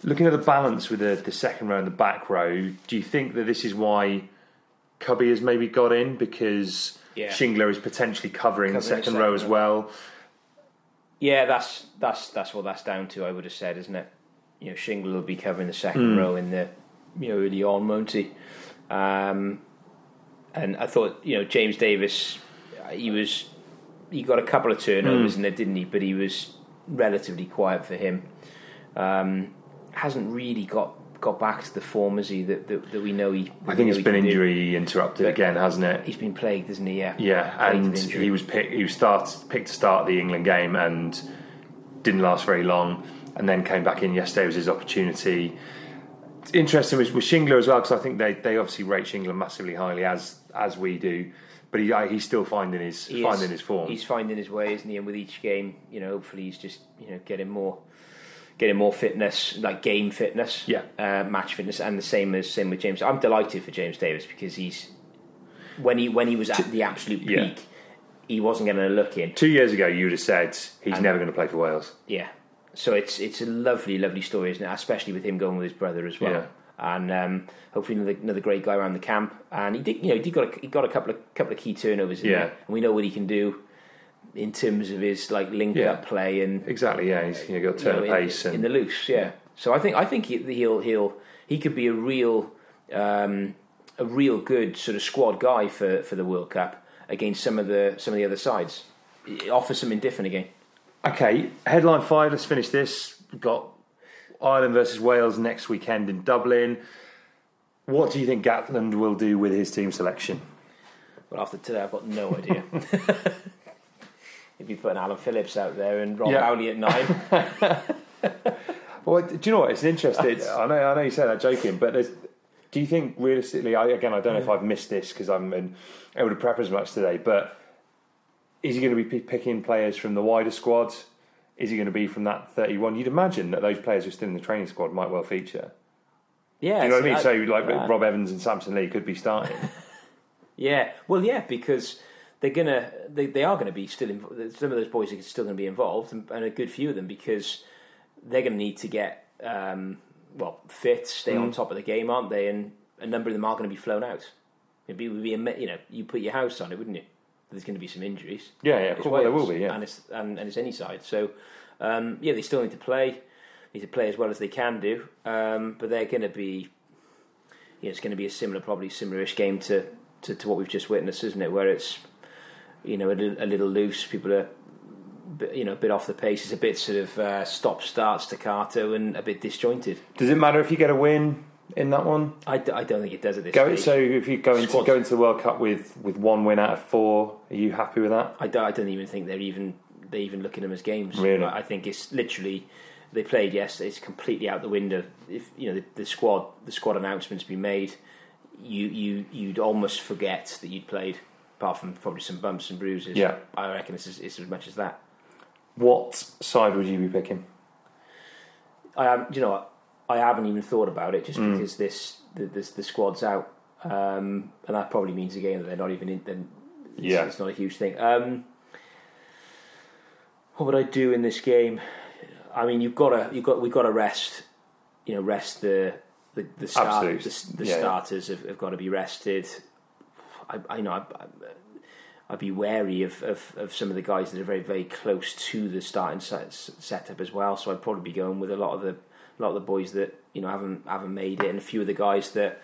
Looking at the balance with the, the second row and the back row, do you think that this is why Cubby has maybe got in because Yeah. Shingler is potentially covering, the Covering the second row as well? Yeah, that's that's that's what that's down to. I would have said, isn't it? You know, Shingler will be covering the second row in the you know early on, won't he? Um, and I thought you know James Davies, he was he got a couple of turnovers Mm. in there, didn't he? But he was relatively quiet for him. Um, hasn't really got got back to the form, has he? That that, that we know he. I think it's been can do. injury interrupted again, hasn't it? He's been plagued, isn't he? Yeah. Yeah, and he was picked. He was start picked to start the England game and didn't last very long, and then came back in yesterday was his opportunity. Interesting with, with Shingler as well because I think they, they obviously rate Shingler massively highly as as we do, but he he's still finding his He is- finding his form. He's finding his way, isn't he? And with each game, you know, hopefully he's just you know getting more, getting more fitness, like game fitness, Yeah. uh, match fitness, and the same as same with James. I'm delighted for James Davies because he's when he when he was at the absolute peak, Yeah. he wasn't going to look in. Two years ago, you would have said he's And- never going to play for Wales. Yeah. So it's it's a lovely, lovely story, isn't it? Especially with him going with his brother as well. Yeah. And um, hopefully another, another great guy around the camp. And he did, you know, he did got a, he got a couple of couple of key turnovers in Yeah. there, and we know what he can do in terms of his like link Yeah. up play and Exactly. Yeah, he's you know, got you know, turn in, pace and in the loose. Yeah. So I think I think he, he'll he'll he could be a real um, a real good sort of squad guy for, for the World Cup against some of the some of the other sides. It offers something different again. Okay, headline five. Let's finish this. We've got Ireland versus Wales next weekend in Dublin. What do you think Gatland will do with his team selection? Well, after today, I've got no idea. He'd be putting Alan Phillips out there and Rob Yeah. Howley at nine. Well, do you know what? It's interesting. I know, I know you say that joking, but there's, do you think realistically? I, again, I don't know if mm. I've missed this because I'm in, able to prep as much today. But is he going to be picking players from the wider squad? Is he going to be from that 31? You'd imagine that those players who are still in the training squad might well feature. yeah, Do you know what I mean? I- So, like yeah. Rob Evans and Samson Lee could be starting. Yeah, well, yeah, because they're gonna they, they are going to be still inv- some of those boys are still going to be involved, and, and a good few of them because they're going to need to get um, well fit, stay Mm. on top of the game, aren't they? And a number of them are going to be flown out. It'd be, would be you know you put your house on it, wouldn't you? There's going to be some injuries. Yeah, yeah, of course, well, there will be, yeah. and it's and, and it's any side. So um, yeah, they still need to play, need to play as well as they can do, um, but they're going to be yeah, it's going to be a similar, probably similar-ish game to, to, to what we've just witnessed, isn't it? Where it's you know a little, a little loose, people are you know a bit off the pace. It's a bit sort of uh, stop-start staccato and a bit disjointed. Does it matter if you get a win in that one? I, d- I don't think it does at this Go, stage. so if you go into go into the World Cup with, with one win out of four, are you happy with that? I don't, even think they're even they even look at them as games. Really? I I think it's literally they played yesterday. It's completely out the window. If you know the, the squad, the squad announcements been made, you you you'd almost forget that you'd played. Apart from probably some bumps and bruises. Yeah. I reckon it's as, it's as much as that. What side would you be picking? I am. You know what? I haven't even thought about it just Mm. because this the, this the squad's out, um, and that probably means again that they're not even in. Then it's, Yeah. it's not a huge thing. Um, what would I do in this game? I mean, you've got to you've got we've got to rest. You know, rest the the the, start, the, the Yeah, yeah. starters have, have got to be rested. I, I know. I, I, I'd be wary of, of, of some of the guys that are very very close to the starting set, setup as well. So I'd probably be going with a lot of the a lot of the boys that you know haven't haven't made it, and a few of the guys that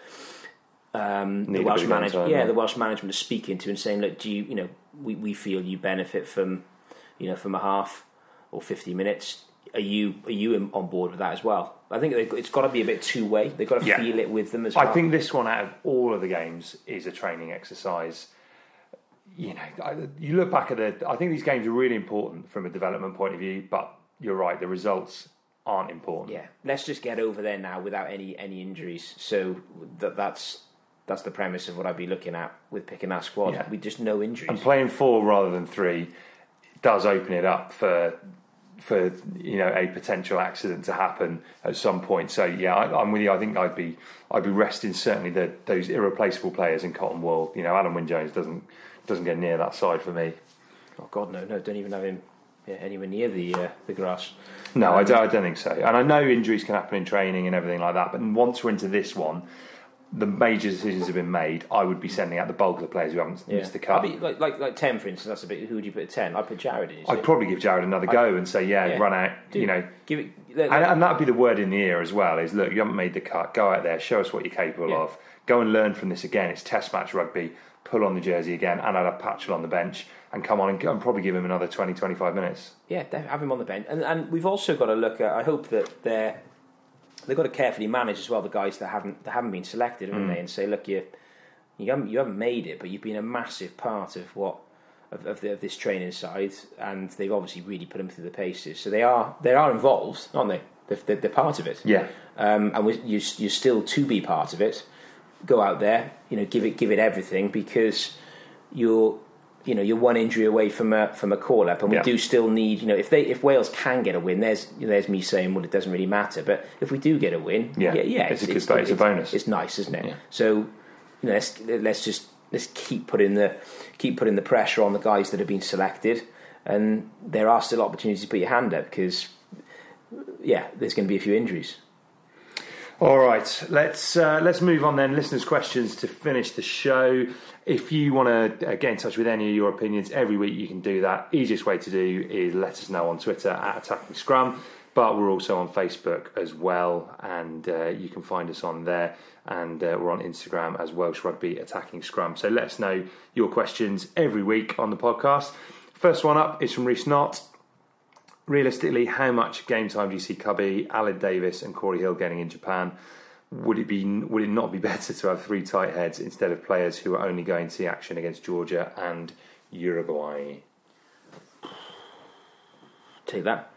um, the Welsh management, time, yeah, yeah. the Welsh management is speaking to and saying, look, do you you know we, we feel you benefit from you know from a half or fifty minutes. Are you are you on board with that as well? I think it's got to be a bit two way. They've got to Yeah. feel it with them as well. I think this one out of all of the games is a training exercise. You know, you look back at the. I think these games are really important from a development point of view, but you're right, the results aren't important. Yeah, let's just get over there now without any any injuries. So that that's that's the premise of what I'd be looking at with picking our squad. Yeah. With just no injuries. And playing four rather than three does open it up for for you know a potential accident to happen at some point. So yeah, I, I'm with you. I think I'd be I'd be resting certainly the, those irreplaceable players in Cotton Wool. You know, Alun Wyn Jones doesn't doesn't get near that side for me. oh God, no, no, don't even have him yeah, anywhere near the uh, the grass. No, I, don't, I don't think so. And I know injuries can happen in training and everything like that. But once we're into this one, the major decisions have been made, I would be sending out the bulk of the players who haven't missed the cut. I'd be like, like like ten for instance. That's a bit. Who would you put at ten? I'd put Jarrod in. I'd probably give Jarrod another go and say, yeah, yeah. run out. Dude, you know, give it. Let, and, and that'd be the word in the ear as well. Is look, you haven't made the cut. Go out there, show us what you're capable Yeah. of. Go and learn from this again. It's Test match rugby. Pull on the jersey again, and I'd have Patchell on the bench and come on and, and probably give him another 20, 25 minutes. yeah, have him on the bench, and and we've also got to look at. I hope that they're they've got to carefully manage as well the guys that haven't that haven't been selected, haven't Mm. they? And say, look, you you haven't you haven't made it, but you've been a massive part of what. Of, of, the, of this training side, and they've obviously really put them through the paces. So they are they are involved, aren't they? They're, they're, they're part of it. Yeah. um, and we, you, you're still to be part of it. Go out there, you know, give it give it everything because you're you know you're one injury away from a from a call up, and we Yeah. do still need you know if they if Wales can get a win, there's you know, there's me saying well it doesn't really matter, but if we do get a win, Yeah. yeah, yeah It's a good bo- it's a bonus. It's nice, isn't it? Yeah. So you know, let's let's just let's keep putting the keep putting the pressure on the guys that have been selected, and there are still opportunities to put your hand up because yeah, there's going to be a few injuries. All right, let's uh, let's move on then. Listeners' questions to finish the show. If you want to uh, get in touch with any of your opinions every week, you can do that. Easiest way to do is let us know on Twitter at Attacking Scrum, but we're also on Facebook as well, and uh, you can find us on there. And uh, we're on Instagram as Welsh Rugby Attacking Scrum. So let us know your questions every week on the podcast. First one up is from Reese Knott realistically, how much game time do you see Cubby, Aled Davies, and Cory Hill getting in Japan? Would it be would it not be better to have three tight heads instead of players who are only going to see action against Georgia and Uruguay? Take that.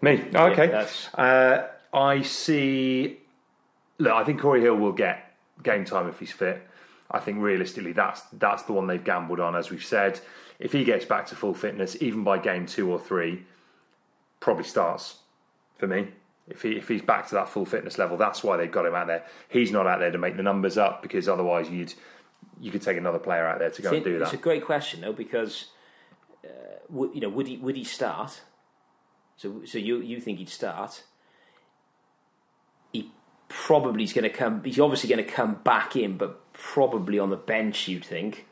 Me, okay. that's- uh, I see. Look, I think Cory Hill will get game time if he's fit. I think realistically, that's that's the one they've gambled on. As we've said, if he gets back to full fitness, even by game two or three, probably starts for me. If he if he's back to that full fitness level, that's why they've got him out there. He's not out there to make the numbers up because otherwise you'd you could take another player out there to go and do It's that. It's a great question though because uh, would, you know would he would he start? So so you you think he'd start? He probably is going to come. He's obviously going to come back in, but probably on the bench. You'd think.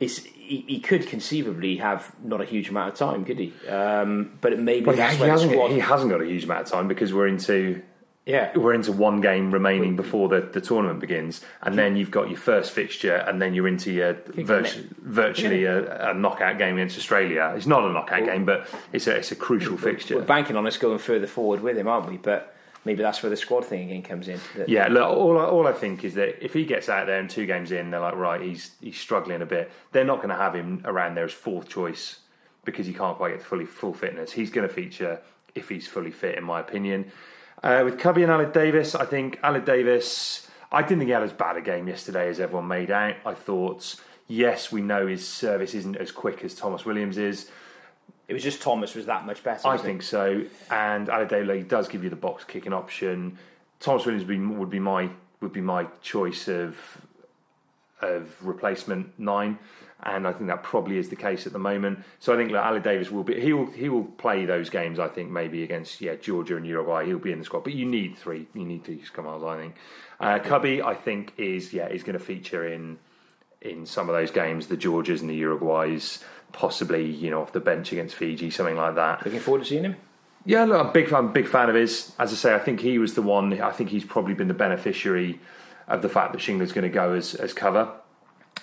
It's, he, he could conceivably have not a huge amount of time, could he? Um, but maybe Well, that's he, where hasn't, squad. he hasn't got a huge amount of time because we're into yeah, we're into one game remaining before the, the tournament begins, and then you've got your first fixture, and then you're into your virtu- virtually a, a knockout game against Australia. It's not a knockout game, but it's a it's a crucial fixture. we're banking on us going further forward with him, aren't we? But maybe that's where the squad thing again comes in. That- Yeah, look, all I, all I think is that if he gets out there and two games in, they're like, right, he's he's struggling a bit. They're not going to have him around there as fourth choice because he can't quite get fully full fitness. He's going to feature if he's fully fit, in my opinion. Uh, with Cubby and Aled Davies, I think Aled Davies. I didn't think he had as bad a game yesterday as everyone made out. I thought, yes, we know his service isn't as quick as Tomos Williams is. It was just Tomos was that much better. I think so. And Aladele does give you the box kicking option. Tomos Williams would be, would be my would be my choice of of replacement nine, and I think that probably is the case at the moment. So I think that Aled Davies will be he will he will play those games. I think maybe against yeah Georgia and Uruguay he'll be in the squad, but you need three. You need three Kamals. I think uh, Cubby I think is yeah is going to feature in in some of those games, the Georgias and the Uruguays, possibly you know off the bench against Fiji, something like that. Looking forward to seeing him. Yeah, look, I'm a big, I'm big fan of his. As I say, I think he was the one. I think he's probably been the beneficiary of the fact that Shingler's going to go as as cover.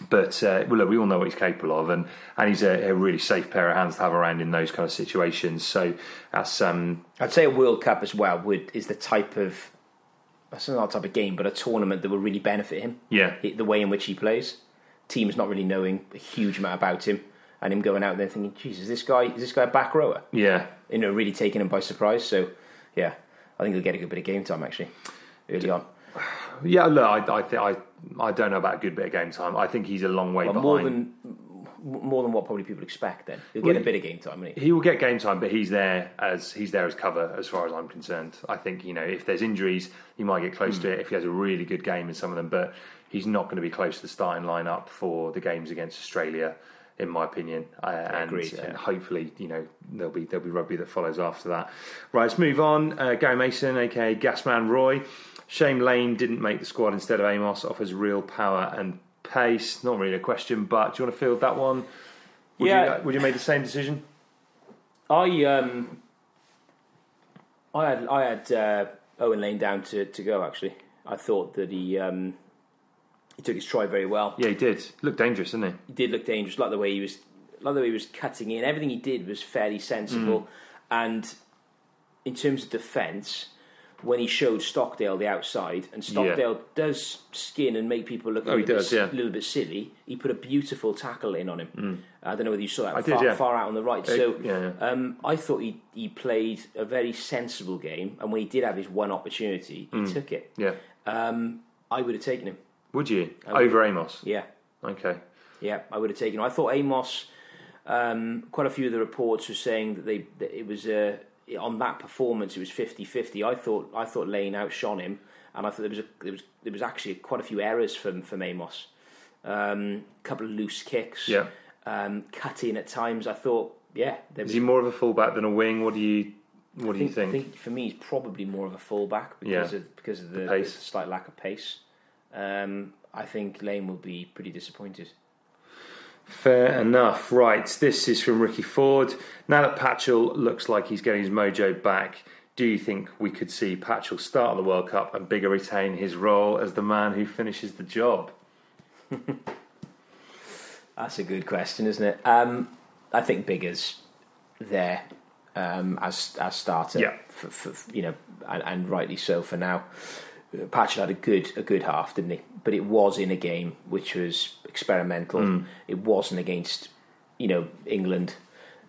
But uh, well, look, we all know what he's capable of, and, and he's a, a really safe pair of hands to have around in those kind of situations. So that's um, I'd say a World Cup as well would is the type of that's not type of game, but a tournament that will really benefit him. yeah, The way in which he plays, teams not really knowing a huge amount about him, and him going out there thinking, "Jesus, is this guy is this guy a back rower?" yeah. You know, really taking him by surprise. So, yeah, I think he'll get a good bit of game time actually early on. Yeah, look, I, I, think I, I don't know about a good bit of game time. I think he's a long way Well, behind. more than more than what probably people expect. Then he'll Well, get a bit of game time. He? He will get game time, but he's there as he's there as cover, as far as I'm concerned. I think you know if there's injuries, he might get close to hmm. it if he has a really good game in some of them, but he's not going to be close to the starting lineup for the games against Australia in my opinion. Uh, and, agreed, and hopefully, you know, there'll be there'll be rugby that follows after that. Right, let's move on. Uh, Gary Mason, aka Gasman Roy. Shame Lane didn't make the squad instead of Amos. Offers real power and pace. Not really a question, but do you want to field that one? Would Yeah. You, would you make the same decision? I um, I had I had uh, Owen Lane down to, to go. Actually, I thought that he um, he took his try very well. Yeah, he did. Looked dangerous, didn't he? He did look dangerous, like the way he was, like the way he was cutting in. Everything he did was fairly sensible. Mm. And in terms of defence, when he showed Stockdale the outside, and Stockdale does skin and make people look a Oh, little, does, bit, yeah. Mm. little bit silly, he put a beautiful tackle in on him. I don't know whether you saw that I did, far, yeah. far out on the right. Uh, So yeah, yeah. Um, I thought he he played a very sensible game, and when he did have his one opportunity, Mm. he took it. Yeah. Um, I would have taken him. Would you over Amos? Yeah. Okay. Yeah, I would have taken. I thought Amos. Um, quite a few of the reports were saying that they that it was uh, on that performance it was 50-50. I thought I thought Lane outshone him, and I thought there was a, there was there was actually quite a few errors from from Amos. Um, a couple of loose kicks. Yeah. Um, cut in at times. I thought, yeah, there Is was. he more of a fullback than a wing? What do you What do think, you think? I think for me, he's probably more of a fullback because Yeah. of because of the, The pace. the slight lack of pace. Um, I think Lane will be pretty disappointed. Fair enough. Right, this is from Ricky Ford. Now that Patchell looks like he's getting his mojo back, do you think we could see Patchell start the World Cup and Biggar retain his role as the man who finishes the job? That's a good question, isn't it? Um, I think Biggar's there um, as as starter. Yeah. For, for, you know, and, and rightly so for now. Patchell had a good a good half, didn't he? But it was in a game which was experimental. Hmm. It wasn't against you know England,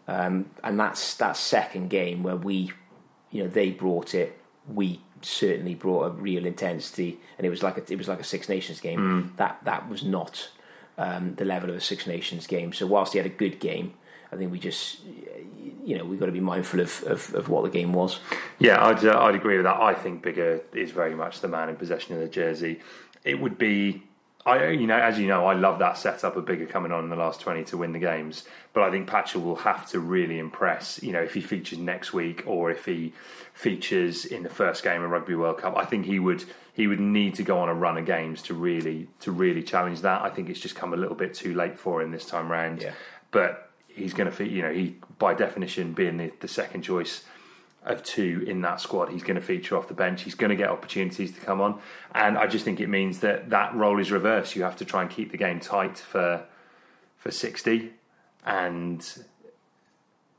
um, and that's that second game where we, you know, they brought it. We certainly brought a real intensity, and it was like a, it was like a Six Nations game. Hmm. That that was not um, the level of a Six Nations game. So whilst he had a good game, I think we just you know we've got to be mindful of, of, of what the game was. Yeah, I'd, uh, I'd agree with that. I think Biggar is very much the man in possession of the jersey. It would be, I you know, as you know, I love that setup of Biggar coming on in the last twenty to win the games. But I think Patchell will have to really impress. You know, if he features next week or if he features in the first game of Rugby World Cup, I think he would he would need to go on a run of games to really to really challenge that. I think it's just come a little bit too late for him this time round. Yeah. But he's going to, you know, he by definition being the, the second choice of two in that squad. He's going to feature off the bench. He's going to get opportunities to come on, and I just think it means that that role is reversed. You have to try and keep the game tight for for sixty, and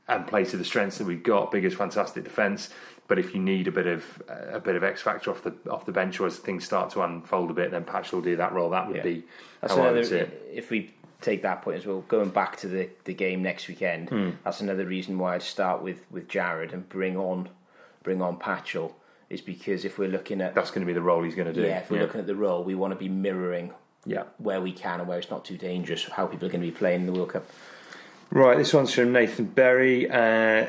and play to the strengths that we've got. Biggar's fantastic defence, but if you need a bit of a bit of X factor off the off the bench, or as things start to unfold a bit, then Patch will do that role. That would Yeah. be That's how I another. would see it. If we take that point as well, going back to the, the game next weekend, Hmm. that's another reason why I'd start with, with Jarrod and bring on bring on Patchell is because if we're looking at That's going to be the role he's going to do. yeah, if we're looking at the role, we want to be mirroring yeah. where we can and where it's not too dangerous. How people are going to be playing in the World Cup. Right, this one's from Nathan Berry. Uh,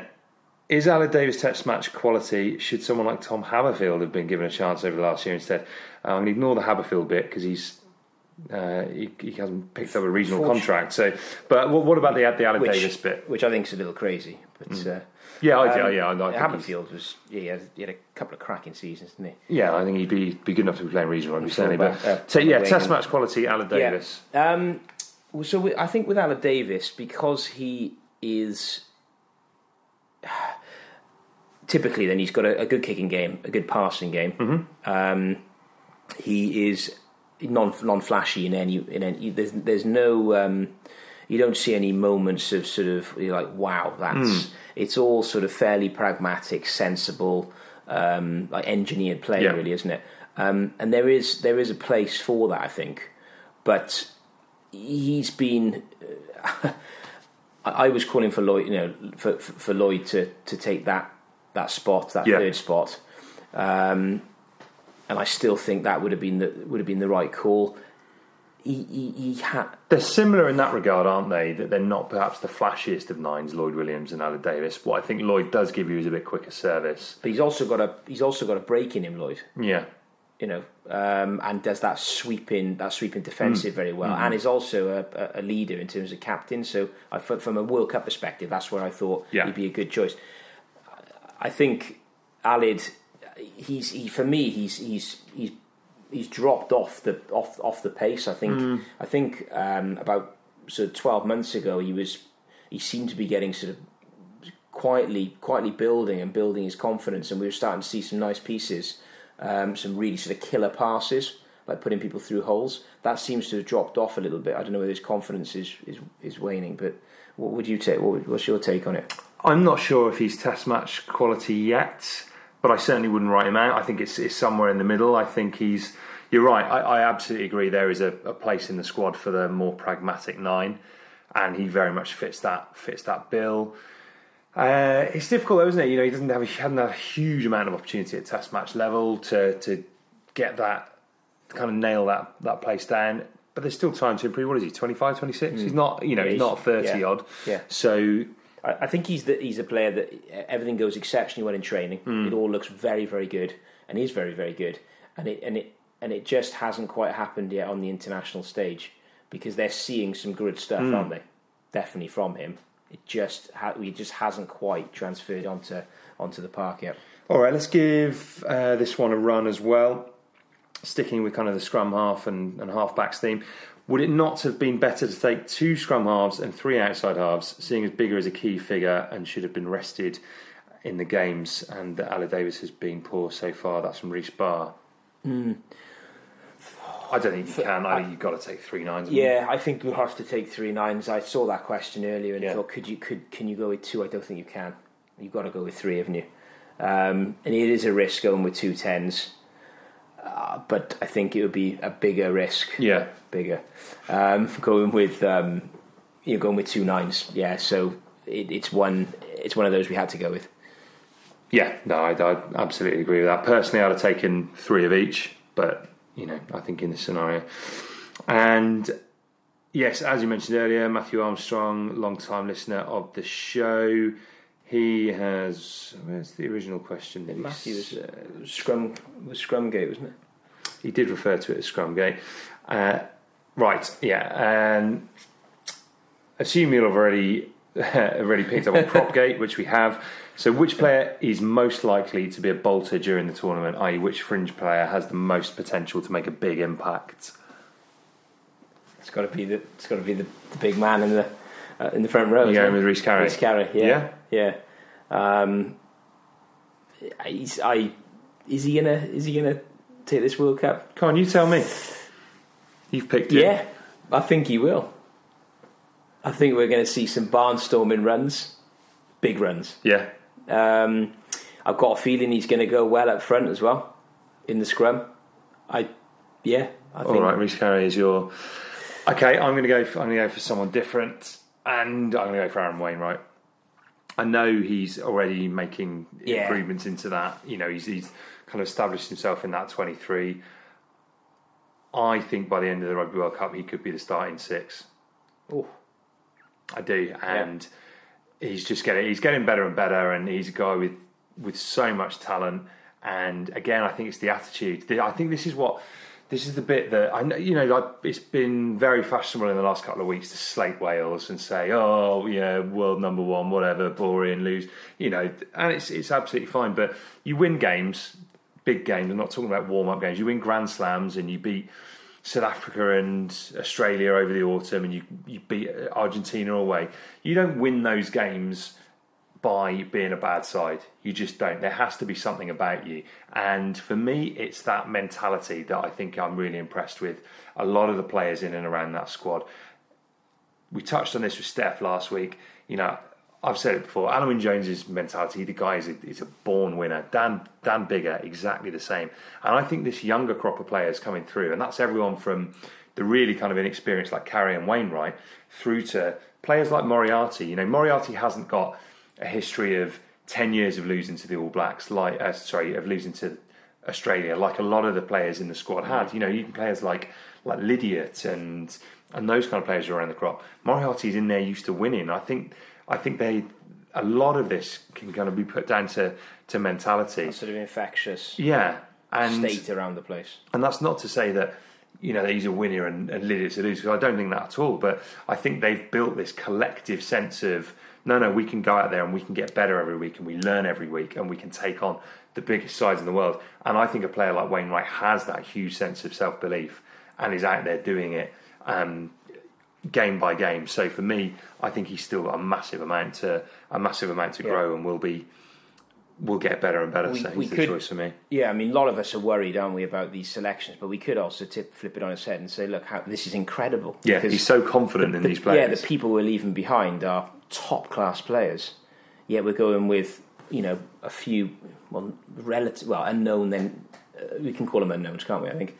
is Aled Davies Test match quality? Should someone like Tom Habberfield have been given a chance over the last year instead? Uh, I'm going to ignore the Habberfield bit because he's uh, he, he hasn't picked up a regional contract. So, but what, what about the the Aled Which, Davies bit? which I think is a little crazy, but uh, Yeah, I, um, yeah, I, I Habberfield was yeah, he had, he had a couple of cracking seasons, didn't he? yeah, I think he'd be be good enough to be playing regional rugby certainly. But uh, so yeah, Test match quality, Aled Davies. Yeah. Um, so with, I think with Aled Davies, because he is typically then he's got a, a good kicking game, a good passing game. Mm-hmm. Um, he is non non flashy in any in any. There's there's no. Um, you don't see any moments of sort of you're like wow that's Hmm. it's all sort of fairly pragmatic sensible um, like engineered play Yeah. really isn't it um, and there is there is a place for that I think but he's been I I was calling for Lloyd you know for, for for Lloyd to, to take that that spot that Yeah. third spot um, and I still think that would have been the would have been the right call he, he, he had They're similar in that regard, aren't they? That they're not perhaps the flashiest of nines, Lloyd Williams and Aled Davies. What I think Lloyd does give you is a bit quicker service. But he's also got a he's also got a break in him, Lloyd. Yeah, you know, um, and does that sweeping that sweeping defensive very well, and is also a, a, leader in terms of captain. So, I, from from a World Cup perspective, that's where I thought Yeah. he'd be a good choice. I think Aled, he's he for me he's he's he's he's dropped off the off off the pace. I think I think um, about sort of twelve months ago he was he seemed to be getting sort of quietly quietly building and building his confidence, and we were starting to see some nice pieces, um, some really sort of killer passes. Like putting people through holes, that seems to have dropped off a little bit. I don't know whether his confidence is, is, is waning, but what would you take? What, what's your take on it? I'm not sure if he's test match quality yet, but I certainly wouldn't write him out. I think it's, it's somewhere in the middle. I think he's. You're right. I, I absolutely agree. There is a, a place in the squad for the more pragmatic nine, and he very much fits that fits that bill. Uh, it's difficult, though, isn't it? You know, he doesn't have a, he hasn't had a huge amount of opportunity at test match level to to get that to kind of nail that that place down. But there's still time to improve. What is he? 25, 26? He's not. You know, Yeah, he's he's- not thirty yeah. odd. Yeah. So I, I think he's the, he's a player that everything goes exceptionally well in training. It all looks very very good, and he's very very good. And it and it and it just hasn't quite happened yet on the international stage because they're seeing some good stuff, aren't they? Definitely from him. It just ha- it just hasn't quite transferred onto onto the park yet. All right, let's give uh, this one a run as well. Sticking with kind of the scrum half and, and half backs theme, would it not have been better to take two scrum halves and three outside halves, seeing as Biggar is a key figure and should have been rested in the games, and that Aled Davies has been poor so far? That's from Reece Barr. I don't think you can. I think you've got to take three nines. haven't you? Yeah, I think we'll have to take three nines. I saw that question earlier and Yeah. thought, could you could can you go with two? I don't think you can. You've got to go with three, haven't you? Um, and it is a risk going with two tens, uh, but I think it would be a bigger risk. Yeah. bigger. Um, going with um, you're going with two nines. Yeah, so it, it's one. It's one of those we had to go with. Yeah, no, I, I absolutely agree with that. Personally, I'd have taken three of each, but you know, I think in this scenario, and yes, as you mentioned earlier, Matthew Armstrong, long-time listener of the show, he has. Where's the original question? That he Matthew was uh, scrum was Scrumgate, wasn't it? he did refer to it as Scrumgate. Uh, right, yeah. Um, assume you'll have already already picked up on Propgate, which we have. So, which player is most likely to be a bolter during the tournament? I.e., which fringe player has the most potential to make a big impact? It's got to be the it's got to be the, the big man in the uh, in the front row. You're isn't going it? with Rhys Carre? Rhys Carre, yeah, yeah. Um, he's, I is he gonna is he gonna take this World Cup? Come on, you tell me. You've picked it. Yeah, I think he will. I think we're going to see some barnstorming runs, big runs. Yeah. Um, I've got a feeling he's going to go well up front as well in the scrum. I, yeah, I think. All right, Rhys Carre is your. Okay, I'm going to go. For, I'm going to go for someone different, and I'm going to go for Aaron Wainwright. I know he's already making Yeah. improvements into that. You know, he's, he's kind of established himself in that 23. I think by the end of the Rugby World Cup, he could be the starting six. Oh, I do, and he's just getting he's getting better and better, and he's a guy with with so much talent. And again, I think it's the attitude. I think this is what this is the bit that I know. You know, like it's been very fashionable in the last couple of weeks to slate Wales and say, "Oh, yeah, world number one, whatever, boring, lose." You know, and it's it's absolutely fine. But you win games, big games. I'm not talking about warm up games. You win Grand Slams and you beat South Africa and Australia over the autumn, and you you beat Argentina away. You don't win those games by being a bad side. You just don't. There has to be something about you. And for me, it's that mentality that I think I'm really impressed with. A lot of the players in and around that squad. We touched on this with Steph last week. You know, I've said it before. Alun Jones's mentality, the guy is a, is a born winner. Dan Dan Biggar, exactly the same. And I think this younger crop of players coming through, and that's everyone from the really kind of inexperienced like Carre and Wainwright through to players like Moriarty. You know, Moriarty hasn't got a history of ten years of losing to the All Blacks, like uh, sorry, of losing to Australia, like a lot of the players in the squad had. You know, even players like like Lydiate and and those kind of players are around the crop. Moriarty's in there used to winning. I think I think they a lot of this can kind of be put down to to mentality. sort of infectious. Yeah, And state around the place. and that's not to say that you know that he's a winner and, and Lid a loser. I don't think that at all. But I think they've built this collective sense of no, no, we can go out there and we can get better every week, and we learn every week, and we can take on the biggest sides in the world. And I think a player like Wainwright has that huge sense of self belief and is out there doing it. Um, game by game. So for me, I think he's still got a massive amount to a massive amount to Yeah. grow, and will be will get better and better. We- so we he's the could- choice for me. Yeah, I mean, a lot of us are worried, aren't we, about these selections? But we could also tip, flip it on its head and say, look, how, this is incredible. Yeah, Because he's so confident in the- these players. Yeah, the people we're leaving behind are top class players. Yet we're going with, you know, a few, well, relative, well, unknown. Then uh, we can call them unknowns, can't we? I think.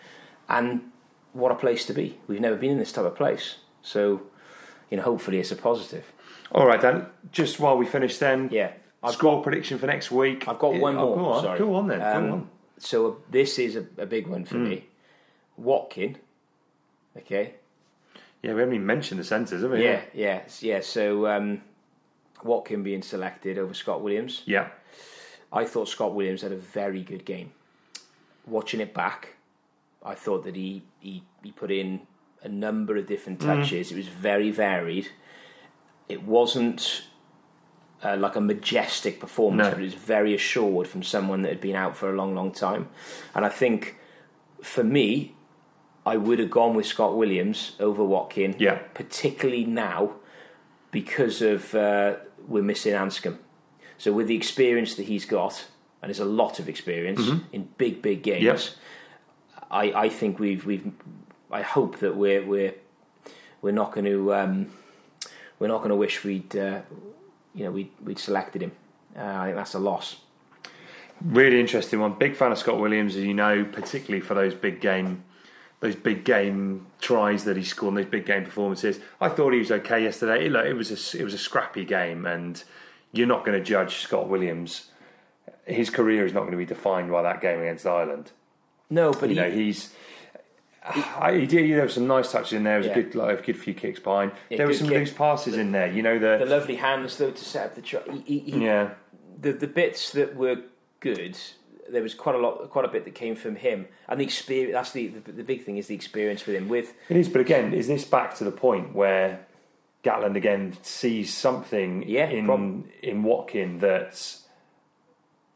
And what a place to be. We've never been in this type of place, so you know, hopefully it's a positive. All right, Dan. Just while we finish, then, Yeah, I've score prediction for next week. I've got one Oh, more. Go on, sorry. go on then. Um, go on. So this is a, a big one for Hmm. me. Watkin. Okay. Yeah, we haven't even mentioned the centres, have we? Yeah, yeah, yeah. So um, Watkin being selected over Scott Williams. Yeah. I thought Scott Williams had a very good game. Watching it back, I thought that he he, he put in a number of different touches. It was very varied. It wasn't uh, like a majestic performance, No. but it was very assured from someone that had been out for a long, long time. And I think for me, I would have gone with Scott Williams over Watkin, Yeah. particularly now because of uh, we're missing Anscombe. So with the experience that he's got, and there's a lot of experience in big, big games, Yep. I, I think we've we've I hope that we're we're we're not going to um, we're not going to wish we'd uh, you know we'd we'd selected him. Uh, I think that's a loss. Really interesting one. Big fan of Scott Williams, as you know, particularly for those big game, those big game tries that he scored, and those big game performances. I thought he was okay yesterday. Look, it was a it was a scrappy game, and you're not going to judge Scott Williams. His career is not going to be defined by that game against Ireland. No, but you he, know, he's. I, he did. There were some nice touches in there. There was Yeah. a good, like, a good few kicks behind. Yeah, there were some kick. loose passes in there. You know the the, lovely hands though to set up the yeah. the the bits that were good. There was quite a lot, quite a bit that came from him, and the experience. That's the, the the big thing is the experience with him. With It is, but again, is this back to the point where Gatland again sees something Yeah, in prob- in Watkin that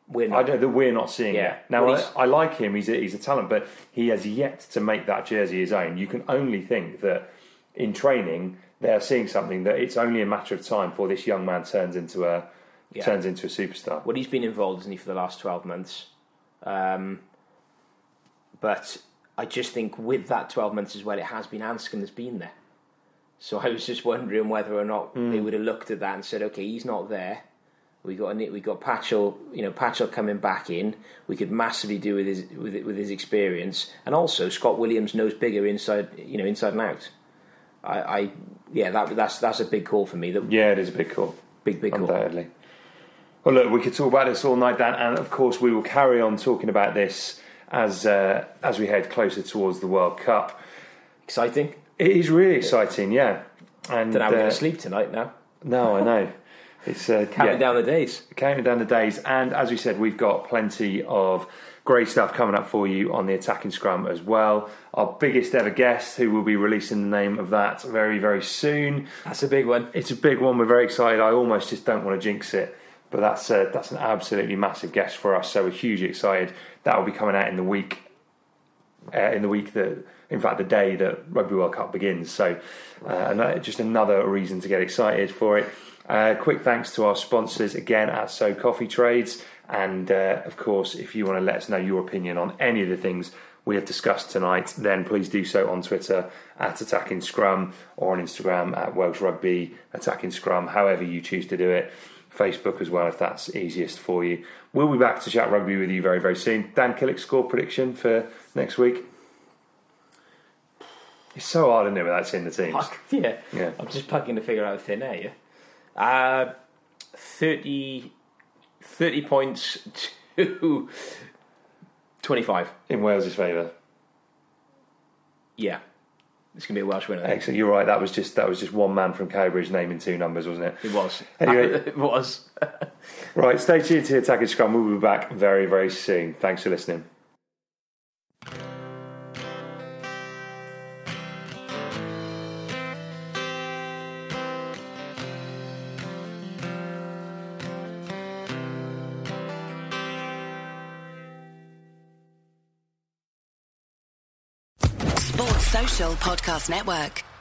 we're I not, don't that we're not seeing Yeah. yet. Now Well, I, I like him; he's a, he's a talent, but he has yet to make that jersey his own. You can only think that in training they are seeing something that it's only a matter of time before this young man turns into a Yeah. turns into a superstar. well, he's been involved, isn't he, for the last twelve months? Um, but I just think with that twelve months as well, it has been Anscombe that's been there. So I was just wondering whether or not they would have looked at that and said, "Okay, he's not there. We got we got Patchell, you know, Patchell coming back in. We could massively do with his with with his experience, and also Scott Williams knows Biggar inside, you know, inside and out. I, I yeah, that that's that's a big call for me. That Yeah, it is a big call. big big call. Undoubtedly. Well, look, we could talk about this all night, Dan, and of course we will carry on talking about this as uh, as we head closer towards the World Cup. Exciting. It is really exciting, yeah. And Don't know how we're uh, going to sleep tonight now. No, I know. It's uh, Counting yeah, down the days. counting down the days, and as we said, we've got plenty of great stuff coming up for you on the attacking scrum as well. Our biggest ever guest, who will be releasing the name of that very, very soon. That's a big one. It's a big one. We're very excited. I almost just don't want to jinx it, but that's uh, that's an absolutely massive guest for us. So we're hugely excited. That will be coming out in the week, uh, in the week that, in fact, the day that Rugby World Cup begins. So, uh, and that- just another reason to get excited for it. Uh, quick thanks to our sponsors again at So Coffee Trades, and uh, of course, if you want to let us know your opinion on any of the things we have discussed tonight, then please do so on Twitter at Attacking Scrum or on Instagram at Welsh Rugby Attacking Scrum, however you choose to do it. Facebook as well, if that's easiest for you. We'll be back to chat rugby with you very, very soon. Dan Killick score prediction for next week. It's so hard, isn't it, without seeing the teams? yeah. Yeah. I'm just plugging to figure out thin air. Yeah. Uh, 30, 30 points to 25. In Wales' favour. Yeah. It's going to be a Welsh winner. Excellent. You're right. That was just that was just one man from Cambridge naming two numbers, wasn't it? It was. Anyway. it was. Right. Stay tuned to Attacking Scrum. We'll be back very, very soon. Thanks for listening. Podcast Network.